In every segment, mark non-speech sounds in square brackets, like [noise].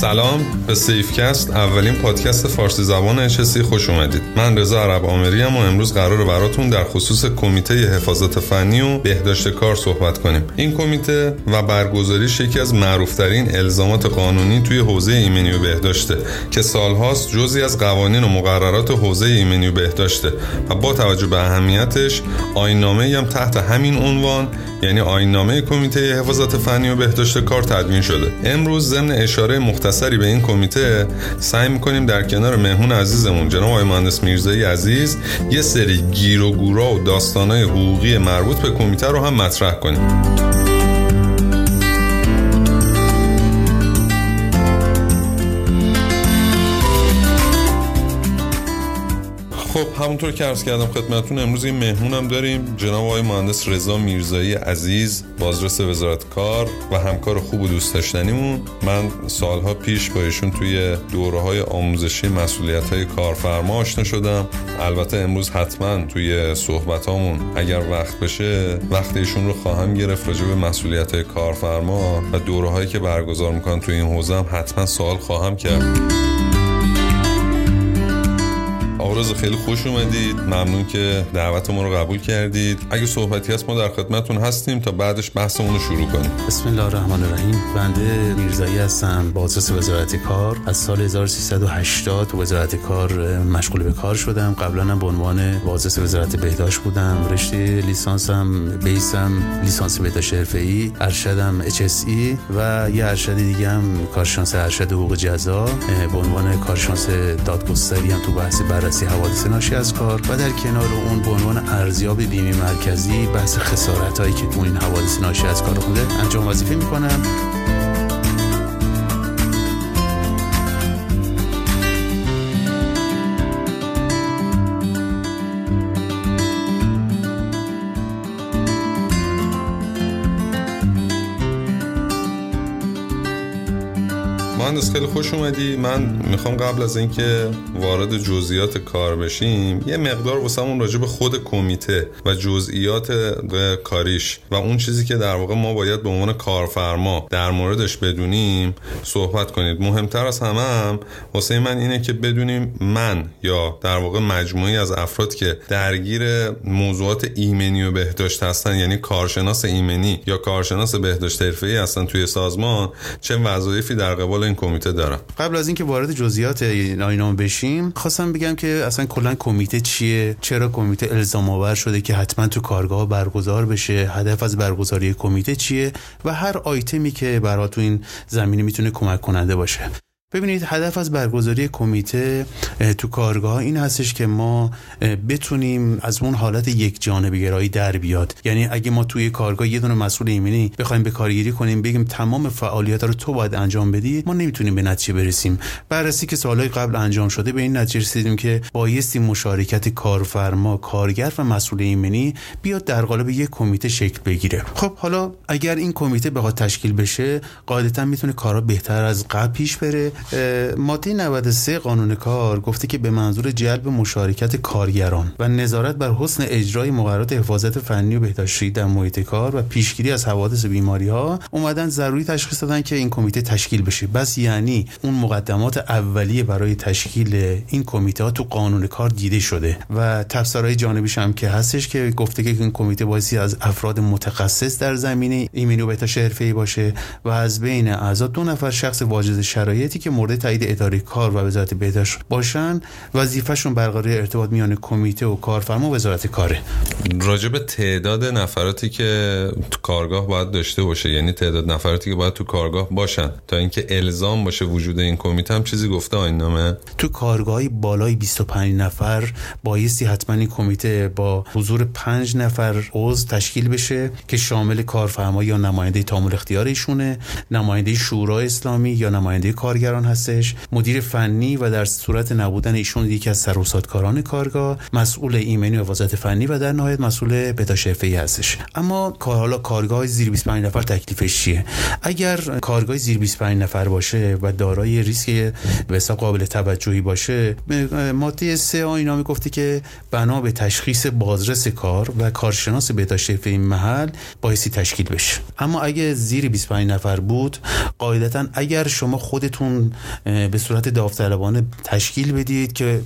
سلام به سیفکست اولین پادکست فارسی زبان اچسی خوش اومدید. من رضا عرب آمری و امروز قرار براتون در خصوص کمیته حفاظت فنی و بهداشت کار صحبت کنیم. این کمیته و برگزاریش یکی از معروفترین الزامات قانونی توی حوزه ایمنی و بهداشته که سالهاست جزی از قوانین و مقررات حوزه ایمنی و بهداشته و با توجه به اهمیتش آینامه هم تحت همین عنوان یعنی آینامه کمیته حفاظت فنی و بهداشت کار تدوین شده. امروز ضمن اشاره مختصری به این کمیته سعی می‌کنیم در کنار مهمون عزیزمون جناب آقای مهندس میرزایی عزیز یه سری گیر و گورا و داستانهای حقوقی مربوط به کمیته رو هم مطرح کنیم. خب همونطور که عرض کردم خدمتتون امروز این مهمونم داریم. جناب آقای مهندس رضا میرزایی عزیز بازرس وزارت کار و همکار خوب و دوست داشتنیمون. من سالها پیش با ایشون توی دوره های آموزشی مسئولیت های کارفرما آشنا شدم. البته امروز حتما توی صحبت هامون اگر وقت بشه وقت ایشون رو خواهم گرفت راجع به مسئولیت های کارفرما و دوره هایی که برگزار می‌کنن توی این حوزه هم حتما سوال خواهم کرد. آقا خیلی خوش اومدید. ممنون که دعوت ما رو قبول کردید. اگه صحبتی هست ما در خدمتتون هستیم تا بعدش بحثمون رو شروع کنیم. بسم الله الرحمن الرحیم. بنده میرزایی هستم بازرس وزارت کار. از سال 1380 تو وزارت کار مشغول به کار شدم. قبلا هم به عنوان بازرس وزارت بهداشت بودم. رشته لیسانسم بیسم لیسانس بهداشت حرفه‌ای ارشدم HSE و یه ارشد دیگه هم کارشناس ارشد حقوق جزا به عنوان کارشناس دادگستری هم تو بحث بررسی حوادث ناشی از کار و در کنار اون به عنوان ارزیاب بیمه مرکزی بحث خسارت هایی که تو این حوادث ناشی از کار بوده انجام وظیفه می‌کنم. مهندس خیلی خوش اومدی. من می‌خوام قبل از اینکه وارد جزئیات کار بشیم یه مقدار واسمون راجع به خود کمیته و جزئیات کاریش و اون چیزی که در واقع ما باید به عنوان کارفرما در موردش بدونیم صحبت کنید. مهمتر از همه هم واسه من اینه که بدونیم من یا در واقع مجموعی از افراد که درگیر موضوعات ایمنی و بهداشت هستن یعنی کارشناس ایمنی یا کارشناس بهداشت حرفه‌ای هستن توی سازمان چه وظایفی در قبال این کمیته دارم. قبل از اینکه وارد جزئیات آینامه بشیم خواستم بگم که اصلا کلا کمیته چیه؟ چرا کمیته الزام آور شده که حتما تو کارگاه برگزار بشه؟ هدف از برگزاری کمیته چیه؟ و هر آیتمی که برای تو این زمینه می‌تونه کمک کننده باشه. ببینید هدف از برگزاری کمیته تو کارگاه این هستش که ما بتونیم از اون حالت یک جانب گرایی در بیاد. یعنی اگه ما توی کارگاه یه دونه مسئول ایمنی بخوایم به کارگیری کنیم بگیم تمام فعالیت رو تو باید انجام بدی ما نمی‌تونیم به نتیجه برسیم. بررسی که سالهای قبل انجام شده به این نتیجه رسیدیم که بایستی مشارکت کارفرما کارگر و مسئول ایمنی بیاد در قالب یک کمیته شکل بگیره. خب حالا اگر این کمیته بخواد تشکیل بشه قاعدتا می‌تونه کارا بهتر از قبل پیش بره. ماده 93 قانون کار گفته که به منظور جلب مشارکت کارگران و نظارت بر حسن اجرای مقررات حفاظت فنی و بهداشتی در محیط کار و پیشگیری از حوادث بیماری ها اومدن ضروری تشخیص دادن که این کمیته تشکیل بشه. بس یعنی اون مقدمات اولیه برای تشکیل این کمیته ها تو قانون کار دیده شده. و تفسیرهای جانبیش هم که هستش که گفته که این کمیته بایستی از افراد متخصص در زمینه ایمنی و بهداشت حرفه‌ای باشه و از بین اعضا دو نفر شخص واجد شرایطی که مورد تایید اداره کار و وزارت بهداشت باشن وظیفهشون برقراری ارتباط میان کمیته و کارفرما و وزارت کاره. راجع به تعداد نفراتی که تو کارگاه باید داشته باشه یعنی تعداد نفراتی که باید تو کارگاه باشن تا اینکه الزام باشه وجود این کمیته هم چیزی گفته آینامه تو کارگاهی بالای 25 نفر بایستی حتما این کمیته با حضور 5 نفر عضو تشکیل بشه که شامل کارفرما یا نماینده تامل اختیار ایشونه نماینده شورای اسلامی یا نماینده کارگران هستش. مدیر فنی و در صورت نبودن ایشون یکی از سروسادکاران کارگاه مسئول ایمنی و وزارت فنی و در نهایت مسئول بهداشت حرفه‌ای هستش. اما کار حالا کارگاه زیر 25 نفر تکلیفش چیه؟ اگر کارگاه زیر 25 نفر باشه و دارای ریسک به قابل توجهی باشه ماده 3 آینامه گفته که بنا به تشخیص بازرس کار و کارشناس بهداشت حرفه‌ای محل بایستی تشکیل بشه. اما اگه زیر 25 نفر بود قاعدتا اگر شما خودتون به صورت داوطلبانه تشکیل بدید که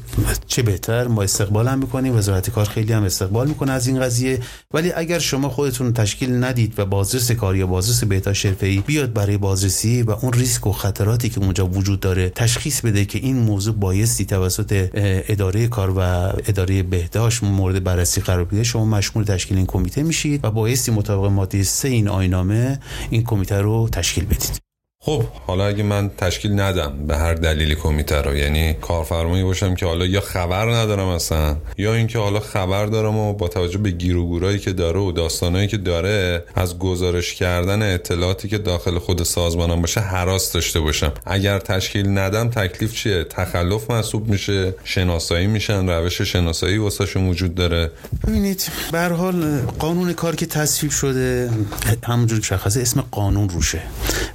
چه بهتر. ما استقبال هم می‌کنیم وزارت کار خیلی هم استقبال می‌کنه از این قضیه. ولی اگر شما خودتون تشکیل ندید و بازرس کار یا بازرس بهداشت حرفه‌ای بیاد برای بازرسی و اون ریسک و خطراتی که اونجا وجود داره تشخیص بده که این موضوع بایستی توسط اداره کار و اداره بهداشت مورد بررسی قرار بده شما مشمول تشکیل این کمیته میشید و بایستی مطابق ماده 3 این آینامه این کمیته رو تشکیل بدید. خب حالا اگه من تشکیل ندم به هر دلیلی کمیته رو یعنی کارفرمایی باشم که حالا یا خبر ندارم اصلا یا اینکه حالا خبر دارم و با توجه به گیر و گورایی که داره و داستانایی که داره از گزارش کردن اطلاعاتی که داخل خود سازمانم باشه حراس داشته باشم. اگر تشکیل ندم تکلیف چیه؟ تخلف محسوب میشه شناسایی میشن روش شناسایی واسهشون وجود داره. ببینید به حال قانون کار که تصویب شده همونجوری شخصه اسم قانون روشه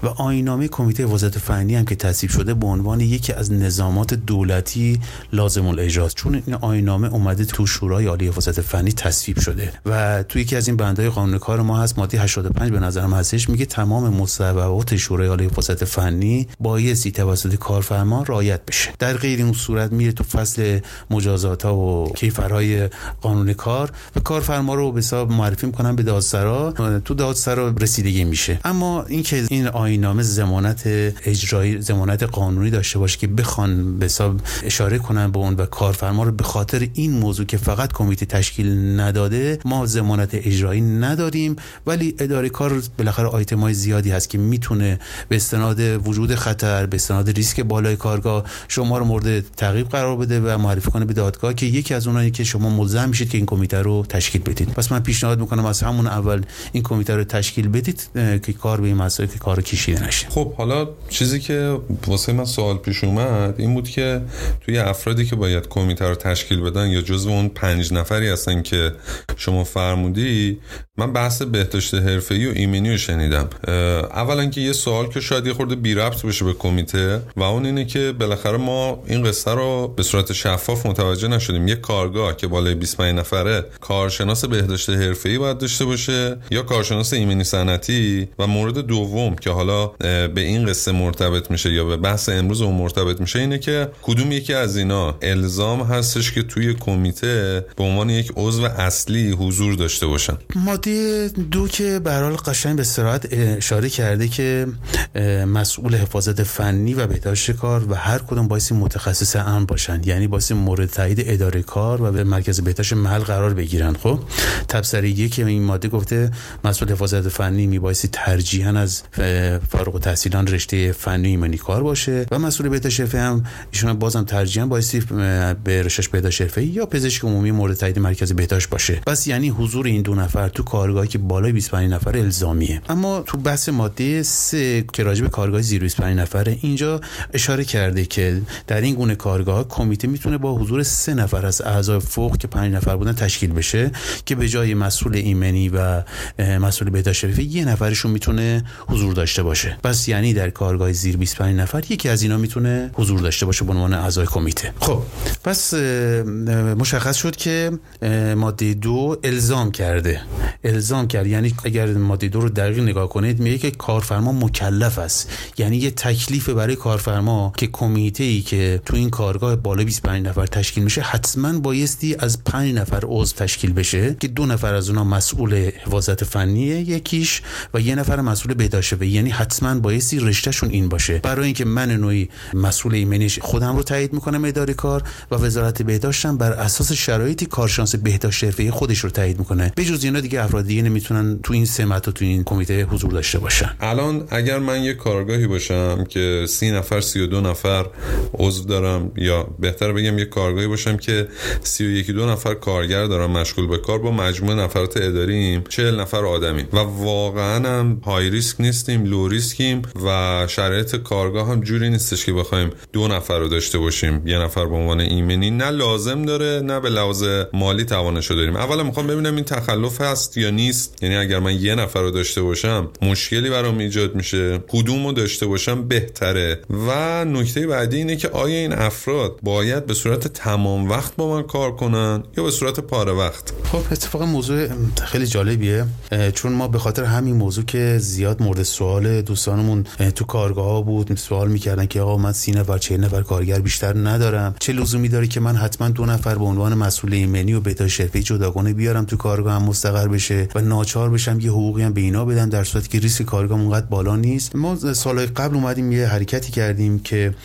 و آینا اعلامیه کمیته وزارت فنی هم که تصویب شده به عنوان یکی از نظامات دولتی لازم الاجراست. چون این آینامه اومده تو شورای عالی وزارت فنی تصویب شده. و تو یکی از این بندهای قانون کار ما هست ماده 85 به نظرم هستش میگه تمام مصوبات شورای عالی وزارت فنی بایستی توسط کارفرما رعایت بشه. در غیر این صورت میره تو فصل مجازات ها و کیفرهای قانون کار و کارفرما رو به حساب معرفی می‌کنن به دادسرا. تو دادسرا رسیدگی میشه. اما اینکه این آینامه زمانت اجرایی زمانت قانونی داشته باشه که بخوان به حساب اشاره کنن به اون و کارفرما رو به خاطر این موضوع که فقط کمیته تشکیل نداده ما زمانت اجرایی نداریم. ولی اداره کار بالاخره آیتم های زیادی هست که می‌تونه به استناد وجود خطر به استناد ریسک بالای کارگاه شما رو مورد تعقیب قرار بده و معرفی کنه به دادگاه که یکی از اونایی که شما ملزم میشید که این کمیته رو تشکیل بدید. پس من پیشنهاد می‌کنم از همون اول این کمیته رو تشکیل بدید که کار به این مسائل که کار کشیده نشه. خب حالا چیزی که واسه من سوال پیش اومد این بود که توی افرادی که باید کمیته رو تشکیل بدن یا جزو اون پنج نفری هستن که شما فرمودی من بحث بهداشت حرفه‌ای و ایمنی رو شنیدم. اولا که یه سوال که شاید یه خورده بی ربط بشه به کمیته و اون اینه که بالاخره ما این قصه رو به صورت شفاف متوجه نشدیم. یه کارگاه که بالای 25 نفره کارشناس بهداشت حرفه‌ای باید داشته باشه یا کارشناس ایمنی صنعتی و مورد دوم که حالا به این قصه مرتبط میشه یا به بحث امروز اون مرتبط میشه اینه که کدوم یکی از اینا الزام هستش که توی کمیته به عنوان یک عضو اصلی حضور داشته باشن؟ ماده دو که برحال قشنگ به سرعت اشاره کرده که مسئول حفاظت فنی و بهداشت کار و هر کدوم باعث متخصص امن باشن. یعنی باعث مورد تایید اداره کار و به مرکز بهداشت محل قرار بگیرن. خب تبصره که این ماده گفته مسئول حفاظت فنی میبایستی ترجیحا از فارغ التحصیلان رشته فنی ایمنی کار باشه و مسئول بهداشت حرفه هم ایشون بازم ترجیحاً بایستی به رشته بهداشت حرفه یا پزشک عمومی مورد تایید مرکز بهداشت باشه. بس یعنی حضور این دو نفر تو کارگاهی که بالای 25 نفر الزامیه. اما تو بحث ماده 3 که راجع به کارگاه زیر 25 نفره اینجا اشاره کرده که در این گونه کارگاه کمیته می‌تونه با حضور سه نفر از اعضای فوق که 5 نفر بودن تشکیل بشه که به جای مسئول ایمنی و مسئول بهداشت یه نفرشون می‌تونه حضور داشته باشه. بس یعنی در کارگاه زیر 25 نفر یکی از اینا می‌تونه حضور داشته باشه به عنوان اعضای کمیته. خب پس مشخص شد که ماده دو الزام کرده. الزام کرد یعنی اگر ماده دو رو دقیق نگاه کنید میگه که کارفرما مکلف است. یعنی یه تکلیف برای کارفرما که کمیته ای که تو این کارگاه بالا 25 نفر تشکیل میشه حتما بایستی از 5 نفر عضو تشکیل بشه که دو نفر از اونها مسئول حفاظت فنیه یکیش و یه نفر مسئول بهداشت یعنی حتما بایستی رشتهشون این باشه. برای اینکه من نوعی مسئول ایمنیش خودم رو تایید می‌کنم اداره کار و وزارت بهداشتم بر اساس شرایطی کارشناس بهداشت حرفه‌ای خودش رو تایید می‌کنه. به جز اینا دیگه افراد دیگه نمی‌تونن تو این سمت و تو این کمیته حضور داشته باشن. الان اگر من یه کارگاهی باشم که سی نفر سی و دو نفر عضو دارم یا بهتر بگم یه کارگاهی باشم که سی و یکی دو نفر کارگر دارم مشغول به کار با مجموعه نفرات اداریم چهل نفر آدمی و واقعا هم high risk نیستیم low risk یم و شرایط کارگاه هم جوری نیستش که بخوایم دو نفر رو داشته باشیم. یه نفر به عنوان ایمنی نه لازم داره نه به لحاظ مالی توانشو داریم. اولا می‌خوام ببینم این تخلف هست یا نیست. یعنی اگر من یه نفر رو داشته باشم مشکلی برام ایجاد میشه. کدوم رو داشته باشم بهتره. و نکته بعدی اینه که آیا این افراد باید به صورت تمام وقت با من کار کنن یا به صورت پاره وقت؟ خب اتفاقا موضوع خیلی جالبیه. چون ما به خاطر همین موضوع که زیاد مورد سوال دوستانمون همون تو کارگاه ها بود سوال می‌کردن که آقا من سی نفر چه نفر کارگر بیشتر ندارم. چه لزومی داره که من حتما دو نفر به عنوان مسئول ایمنی و بهداشت شرفی جداگانه بیارم تو کارگاه هم مستقر بشه و ناچار بشم یه حقوقی هم به اینا بدم در صورتی که ریسک کارگاه اونقدر بالا نیست. ما سال قبل اومدیم یه حرکتی کردیم که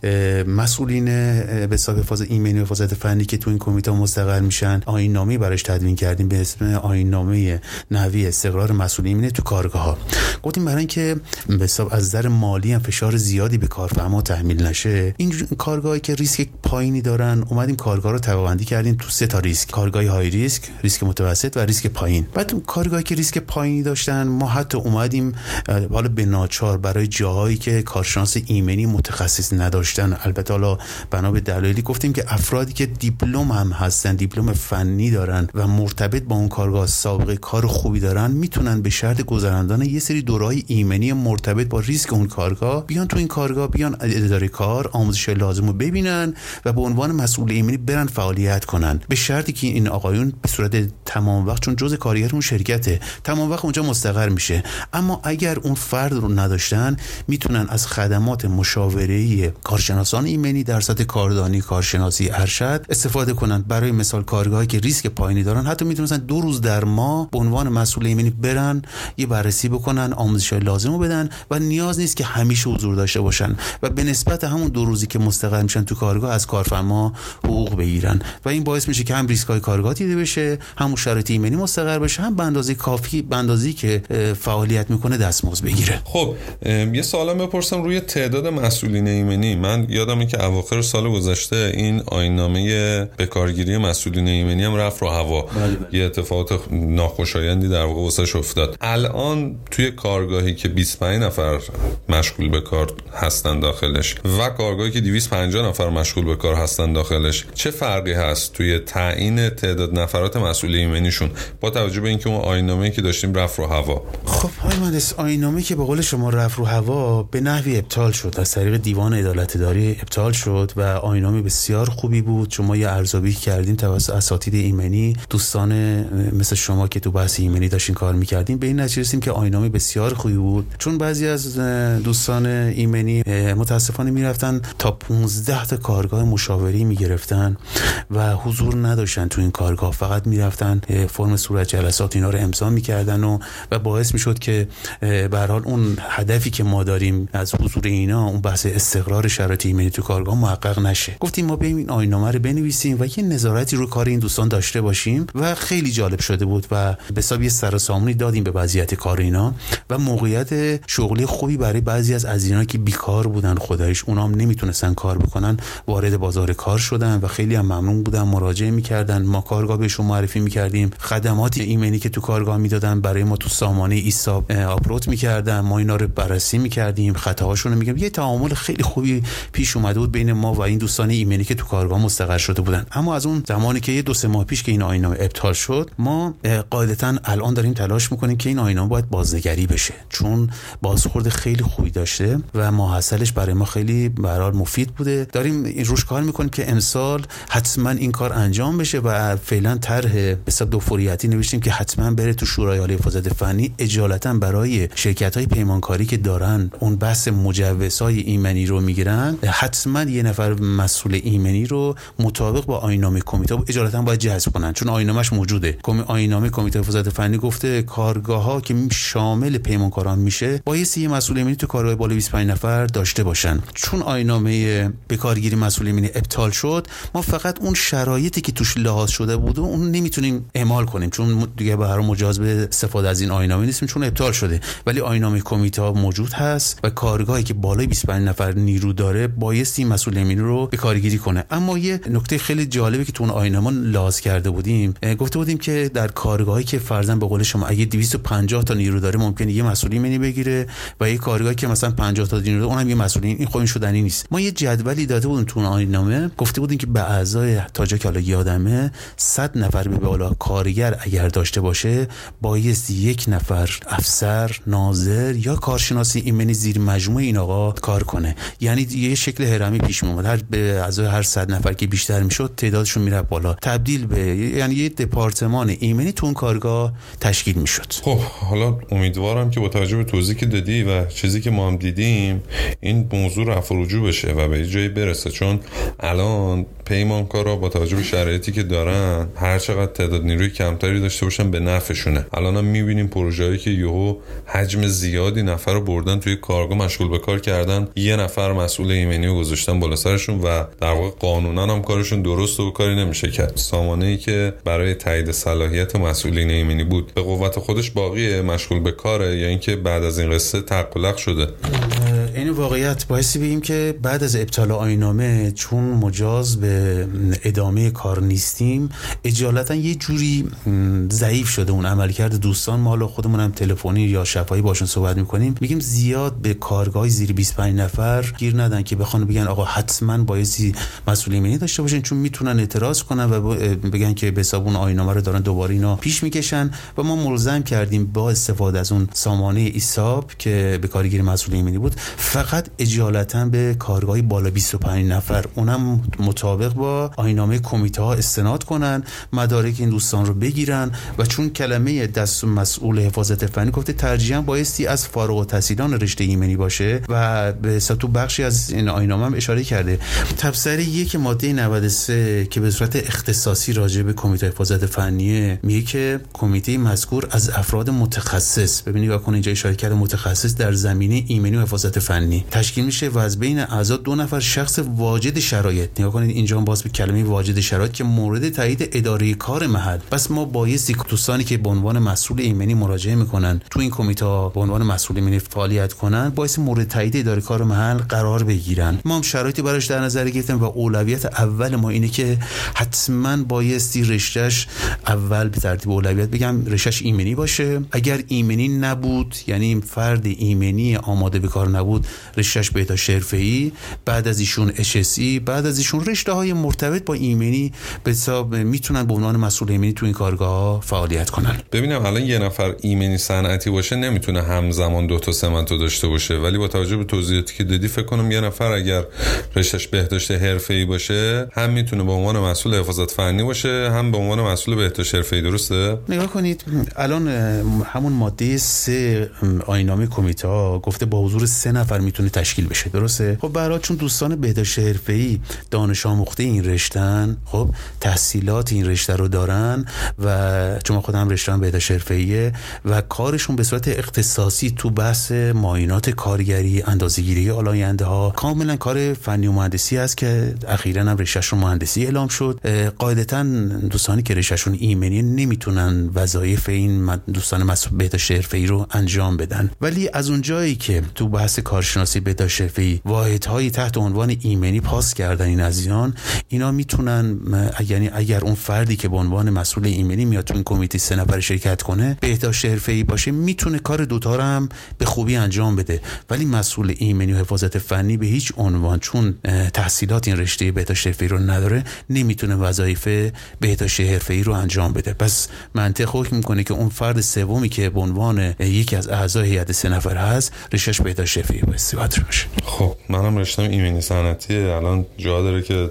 مسئولین به حساب فاز ایمنی و فاز فنی که تو این کمیته مستقر میشن آیین نامه براش تدوین کردیم به اسم آیین نامه نحوی استقرار مسئولین تو کارگاه ها گفتیم برای اینکه به حساب از نظر مالی هم فشار زیادی به کارفرما تحمیل نشه. این کارگاهی که ریسک پایینی دارن اومدیم کارگاه رو طبقه‌بندی کردیم تو سه تا ریسک. کارگاه high risk ریسک متوسط و ریسک پایین. بعد کارگاهی که ریسک پایینی داشتن ما حتی اومدیم حالا به ناچار برای جاهایی که کارشناس ایمنی متخصص نداشتن. البته حالا بنا به دلایلی گفتیم که افرادی که دیپلم هم هستن دیپلم فنی دارن و مرتبط با اون کارگاه سابقه کار خوبی دارن می‌تونن به شرط گذراندن یه سری دورهای ایمنی مرتبط با اون کارگاه بیان تو این کارگاه بیان اداره کار آموزش لازم رو ببینن و به عنوان مسئول ایمنی برن فعالیت کنن. به شرطی که این آقایون به صورت تمام وقت چون جزء اون شرکته تمام وقت اونجا مستقر میشه. اما اگر اون فرد رو نداشتن می‌تونن از خدمات مشاوره کارشناسان ایمنی در سطح کاردانی کارشناسی ارشد استفاده کنن. برای مثال کارگاهی که ریسک پایینی دارن حتی می‌تونن دو روز در ماه به عنوان مسئول ایمنی برن یه بررسی بکنن آموزش لازم رو بدن و نیاز نیست که همیشه حضور داشته باشن و به نسبت همون دو روزی که مستقر میشن تو کارگاه از کارفرما حقوق بگیرن. و این باعث میشه که هم ریسک های کارگاه دیده بشه همون شرایط ایمنی مستقر بشه هم به اندازه کافی به اندازه که فعالیت می‌کنه دستمزد بگیره. خب یه سوالم بپرسم روی تعداد مسئولین ایمنی. من یادمه که اواخر سال گذشته این آینامه بکارگیری مسئولین ایمنی هم رفت رو هوا. بله بله. یه اتفاقات ناخوشایندی در واقع واسش افتاد. الان توی کارگاهی که 25 نفر مشغول به کار هستن داخلش و کارگاهی که 250 نفر مشغول به کار هستن داخلش چه فرقی هست توی تعیین تعداد نفرات مسئول ایمنیشون؟ با توجه به اینکه اون آینامه‌ای که داشتیم رفت رو هوا. خب های مهندس آینامه که به قول شما رفت رو هوا به نحوی ابطال شد. از طریق دیوان عدالت داری ابطال شد و آینامه بسیار خوبی بود. شما یه ارزیابی کردیم توسط اساتید ایمنی. دوستان مثل شما که تو بحث ایمنی داشتین کار می‌کردیم به این نتیجه رسیدیم که آینامه بسیار خوبی بود. چون بعضی از دوستان ایمنی متاسفانه می‌رفتن تا 15 تا کارگاه مشاوری می‌گرفتن و حضور نداشتن تو این کارگاه. فقط می‌رفتن فرم صورت جلسات اینا رو امضا می‌کردن و و باعث می‌شد که به حال اون هدفی که ما داریم از حضور اینا اون بحث استقرار شرایط ایمنی تو کارگاه محقق نشه. گفتیم ما بریم این آینامه رو بنویسیم و یه نظارتی رو کار این دوستان داشته باشیم و خیلی جالب شده بود و به حساب یه سر دادیم به وضعیت کار اینا و موقعیت شغلی خوبی برای بعضی از از اینا که بیکار بودن خدایش اونام نمی‌تونستن کار بکنن وارد بازار کار شدن و خیلی هم ممنون بودن مراجعه می‌کردن. ما کارگاه بهشون معرفی می‌کردیم. خدمات ایمنی که تو کارگاه می‌دادن برای ما تو سامانه ایساب آپلود می‌کردن. ما اینا رو بررسی می‌کردیم. خطاهاشون رو میگم. یه تعامل خیلی خوبی پیش اومده بود بین ما و این دوستان ایمنی که تو کارگاه مستقر شده بودن. اما از اون زمانی که یه دو سه ماه پیش که این آینامه ابطال شد ما قاعدتا الان داریم تلاش می‌کنیم که این آینامه باید بازنگری بشه. چون بازخورد خیلی خوبی داشته و محصلش برای ما خیلی برحال مفید بوده. داریم روش کار می‌کنیم که امسال حتما این کار انجام بشه و فعلا طرح حساب دو فوریتی نوشتیم که حتما بره تو شورای عالی حفاظت فنی. اجالتا برای شرکت های پیمانکاری که دارن اون بحث مجوزهای ایمنی رو می‌گیرن حتما یه نفر مسئول ایمنی رو مطابق با آینامه کمیته اجالتا باید جذب کنن. چون آینامش موجوده. آینامه کمیته حفاظت فنی گفته کارگاه ها که شامل پیمانکاران میشه بایستی یه مسئول ایمنی تو کارگاه بالا 25 نفر داشته باشن. چون آینامه به کارگیری مسئول ایمنی ابطال شد ما فقط اون شرایطی که توش لحاظ شده بود اون نمی‌تونیم اعمال کنیم. چون دیگه به هر مجاز به استفاده از این آینامه نیستیم چون ابطال شده. ولی آینامه کمیته ها موجود هست و کارگاهی که بالای 25 نفر نیرو داره بایستی مسئول ایمنی رو به کارگیری کنه. اما یه نکته خیلی جالبی که تو اون آینامه لاز کرده بودیم. گفته بودیم که در کارگاهی که فرضاً به قول شما اگه 250 تا نیرو داره ممکنه یه مسئول بگیره و یه کارگاهی که مثلا 50 تا داره اونم یه مسئول این خود شدنی نیست. ما یه جدولی داده بودیم تو اون آینامه گفته بودیم که به اعضای تا جا که حالا یادمه 100 نفر به بالا کارگر اگر داشته باشه بایستی یک نفر افسر ناظر یا کارشناسی ایمنی زیر مجموعه این آقا کار کنه. یعنی یه شکل هرمی پیش میومد هر به از هر صد نفر که بیشتر می‌شد تعدادشون میره بالا. تبدیل به یعنی یه دپارتمان ایمنی تو اون کارگاه تشکیل می‌شد. خب حالا امیدوارم که با توجه به توضیحی که دادی و چیزی که ما هم دیدیم این موضوع رفع رجوع بشه و به جایی برسه. چون الان پیمانکارا با توجه به شرایطی که دارن هر چقدر تعداد نیروی کمتری داشته باشن به نفعشونه. الان هم می‌بینیم پروژه‌ای که یهو حجم زیادی نفر رو بردن توی کارگاه مشغول به کار کردن. یه نفر مسئول ایمنی رو گذاشتن بالا سرشون و در واقع قانونا هم کارشون درست و کاری نمیشه کرد. سامانه ای که برای تایید صلاحیت مسئولین ایمنی بود. به قوت خودش باقیه مشغول به کاره یا اینکه بعد از این قصه تقلق شده. این واقعیت باعثی بگیم که بعد از ابطال آینامه چون مجاز به ادامه کار نیستیم اجالتا یه جوری ضعیف شده اون عملکرد. دوستان ما حالا خودمون هم تلفنی یا شفاهی باشون صحبت می‌کنیم. میگیم زیاد به کارگاه زیر 25 نفر گیر ندن که بخوان بگن آقا حتما بایستی مسئول ایمنی داشته باشن چون می‌تونن اعتراض کنن و بگن که به حساب اون آینامه رو دارن دوباره اینا پیش می‌کشن. و ما ملزم کردیم با استفاده از اون سامانه ایساب که به کارگیر مسئول ایمنی بود فقط اجالتا به کارگاهی بالا 25 نفر. اونم مطابق با آینامه کمیته ها استناد کنن مدارک این دوستان رو بگیرن و چون کلمه دست مسئول حفاظت فنی گفته ترجیحاً بایستی از فارغ التحصیلان رشته ایمنی باشه و به تو بخشی از این آینامه هم اشاره کرده. تبصره یک ماده 93 که به صورت اختصاصی راجع به کمیته حفاظت فنی میگه که کمیته مذکور از افراد متخصص. ببینید واکنه اینجا اشاره کرده متخصص در زمینه ایمنی و حفاظت فنی تشکیل میشه و از بین اعضا دو نفر شخص واجد شرایط. نگاه کنید اینجا باز به کلمه واجد شرایط که مورد تایید اداره کار محل. پس ما بایستی دوستانی که به عنوان مسئول ایمنی مراجعه می‌کنن تو این کمیته به عنوان مسئول ایمنی فعالیت کنن باعث مورد تایید اداره کار محل قرار بگیرن. ما هم شرایطی براش در نظر گرفتیم و اولویت اول ما اینه که حتما بایستی رشتهش اول به ترتیب اولویت بگم رشتهش ایمنی باشه. اگر ایمنی نبود یعنی فرد ایمنی آماده به کار نبود رشتهش بهداشت حرفه‌ای بعد از ایشون ای بعد از ایشون رشته های مرتبط با ایمنی به حساب می‌تونن به عنوان مسئول ایمنی تو این کارگاه فعالیت کنن. ببینم الان یه نفر ایمنی صنعتی باشه نمی‌تونه همزمان دو تا سمت داشته باشه ولی با توجه به توضیحاتی که دادی فکر کنم یه نفر اگر رشتهش بهداشت حرفه‌ای باشه هم می‌تونه به عنوان مسئول حفاظت فنی باشه هم به عنوان مسئول بهداشت حرفه‌ای درسته؟ نگاه کنید الان همون ماده سه آینامه کمیته گفته با حضور سه نفر می‌تونه تشکیل بشه درسته؟ خب برای چون دوستان بهداشت حرفه‌ای دانش آموخته این رشتن خب تحصیلات این رشته رو دارن و چون خودم رشته بهداشت حرفه‌ایه و کارشون به صورت اختصاصی تو بحث معاینات کارگری اندازه‌گیری آلاینده ها کاملا کار فنی و مهندسی است که اخیرا هم رشتهشون مهندسی اعلام شد. قاعدتا دوستانی که رشتهشون ایمنی نمی‌تونن وظایف این دوستان مسئول بهداشت حرفه‌ای رو انجام بدن. ولی از اونجایی که تو بحث کارشناسی بهداشت حرفه‌ای واحدهایی تحت عنوان ایمنی پاس کردن این عزیزان اینا می‌تونن یعنی اگر اون فردی که به عنوان مسئول ایمنی میاد تو این کمیته سه نفر شرکت کنه بهداشت حرفه‌ای باشه می‌تونه کار دوتا رو هم به خوبی انجام بده. ولی مسئول ایمنی و حفاظت فنی به هیچ عنوان چون تحصیلات این رشته بهداشت حرفه‌ای رو نداره نمی‌تونه وظایف بهداشت حرفه‌ای رو انجام بده. پس منطق حکم می‌کنه که اون فرد سومی که به عنوان یکی از اعضای هیئت سه نفر هست رشتهش بهداشت حرفه‌ای باشه خب منم رشتم ایمنی صنعتی الان جا داره که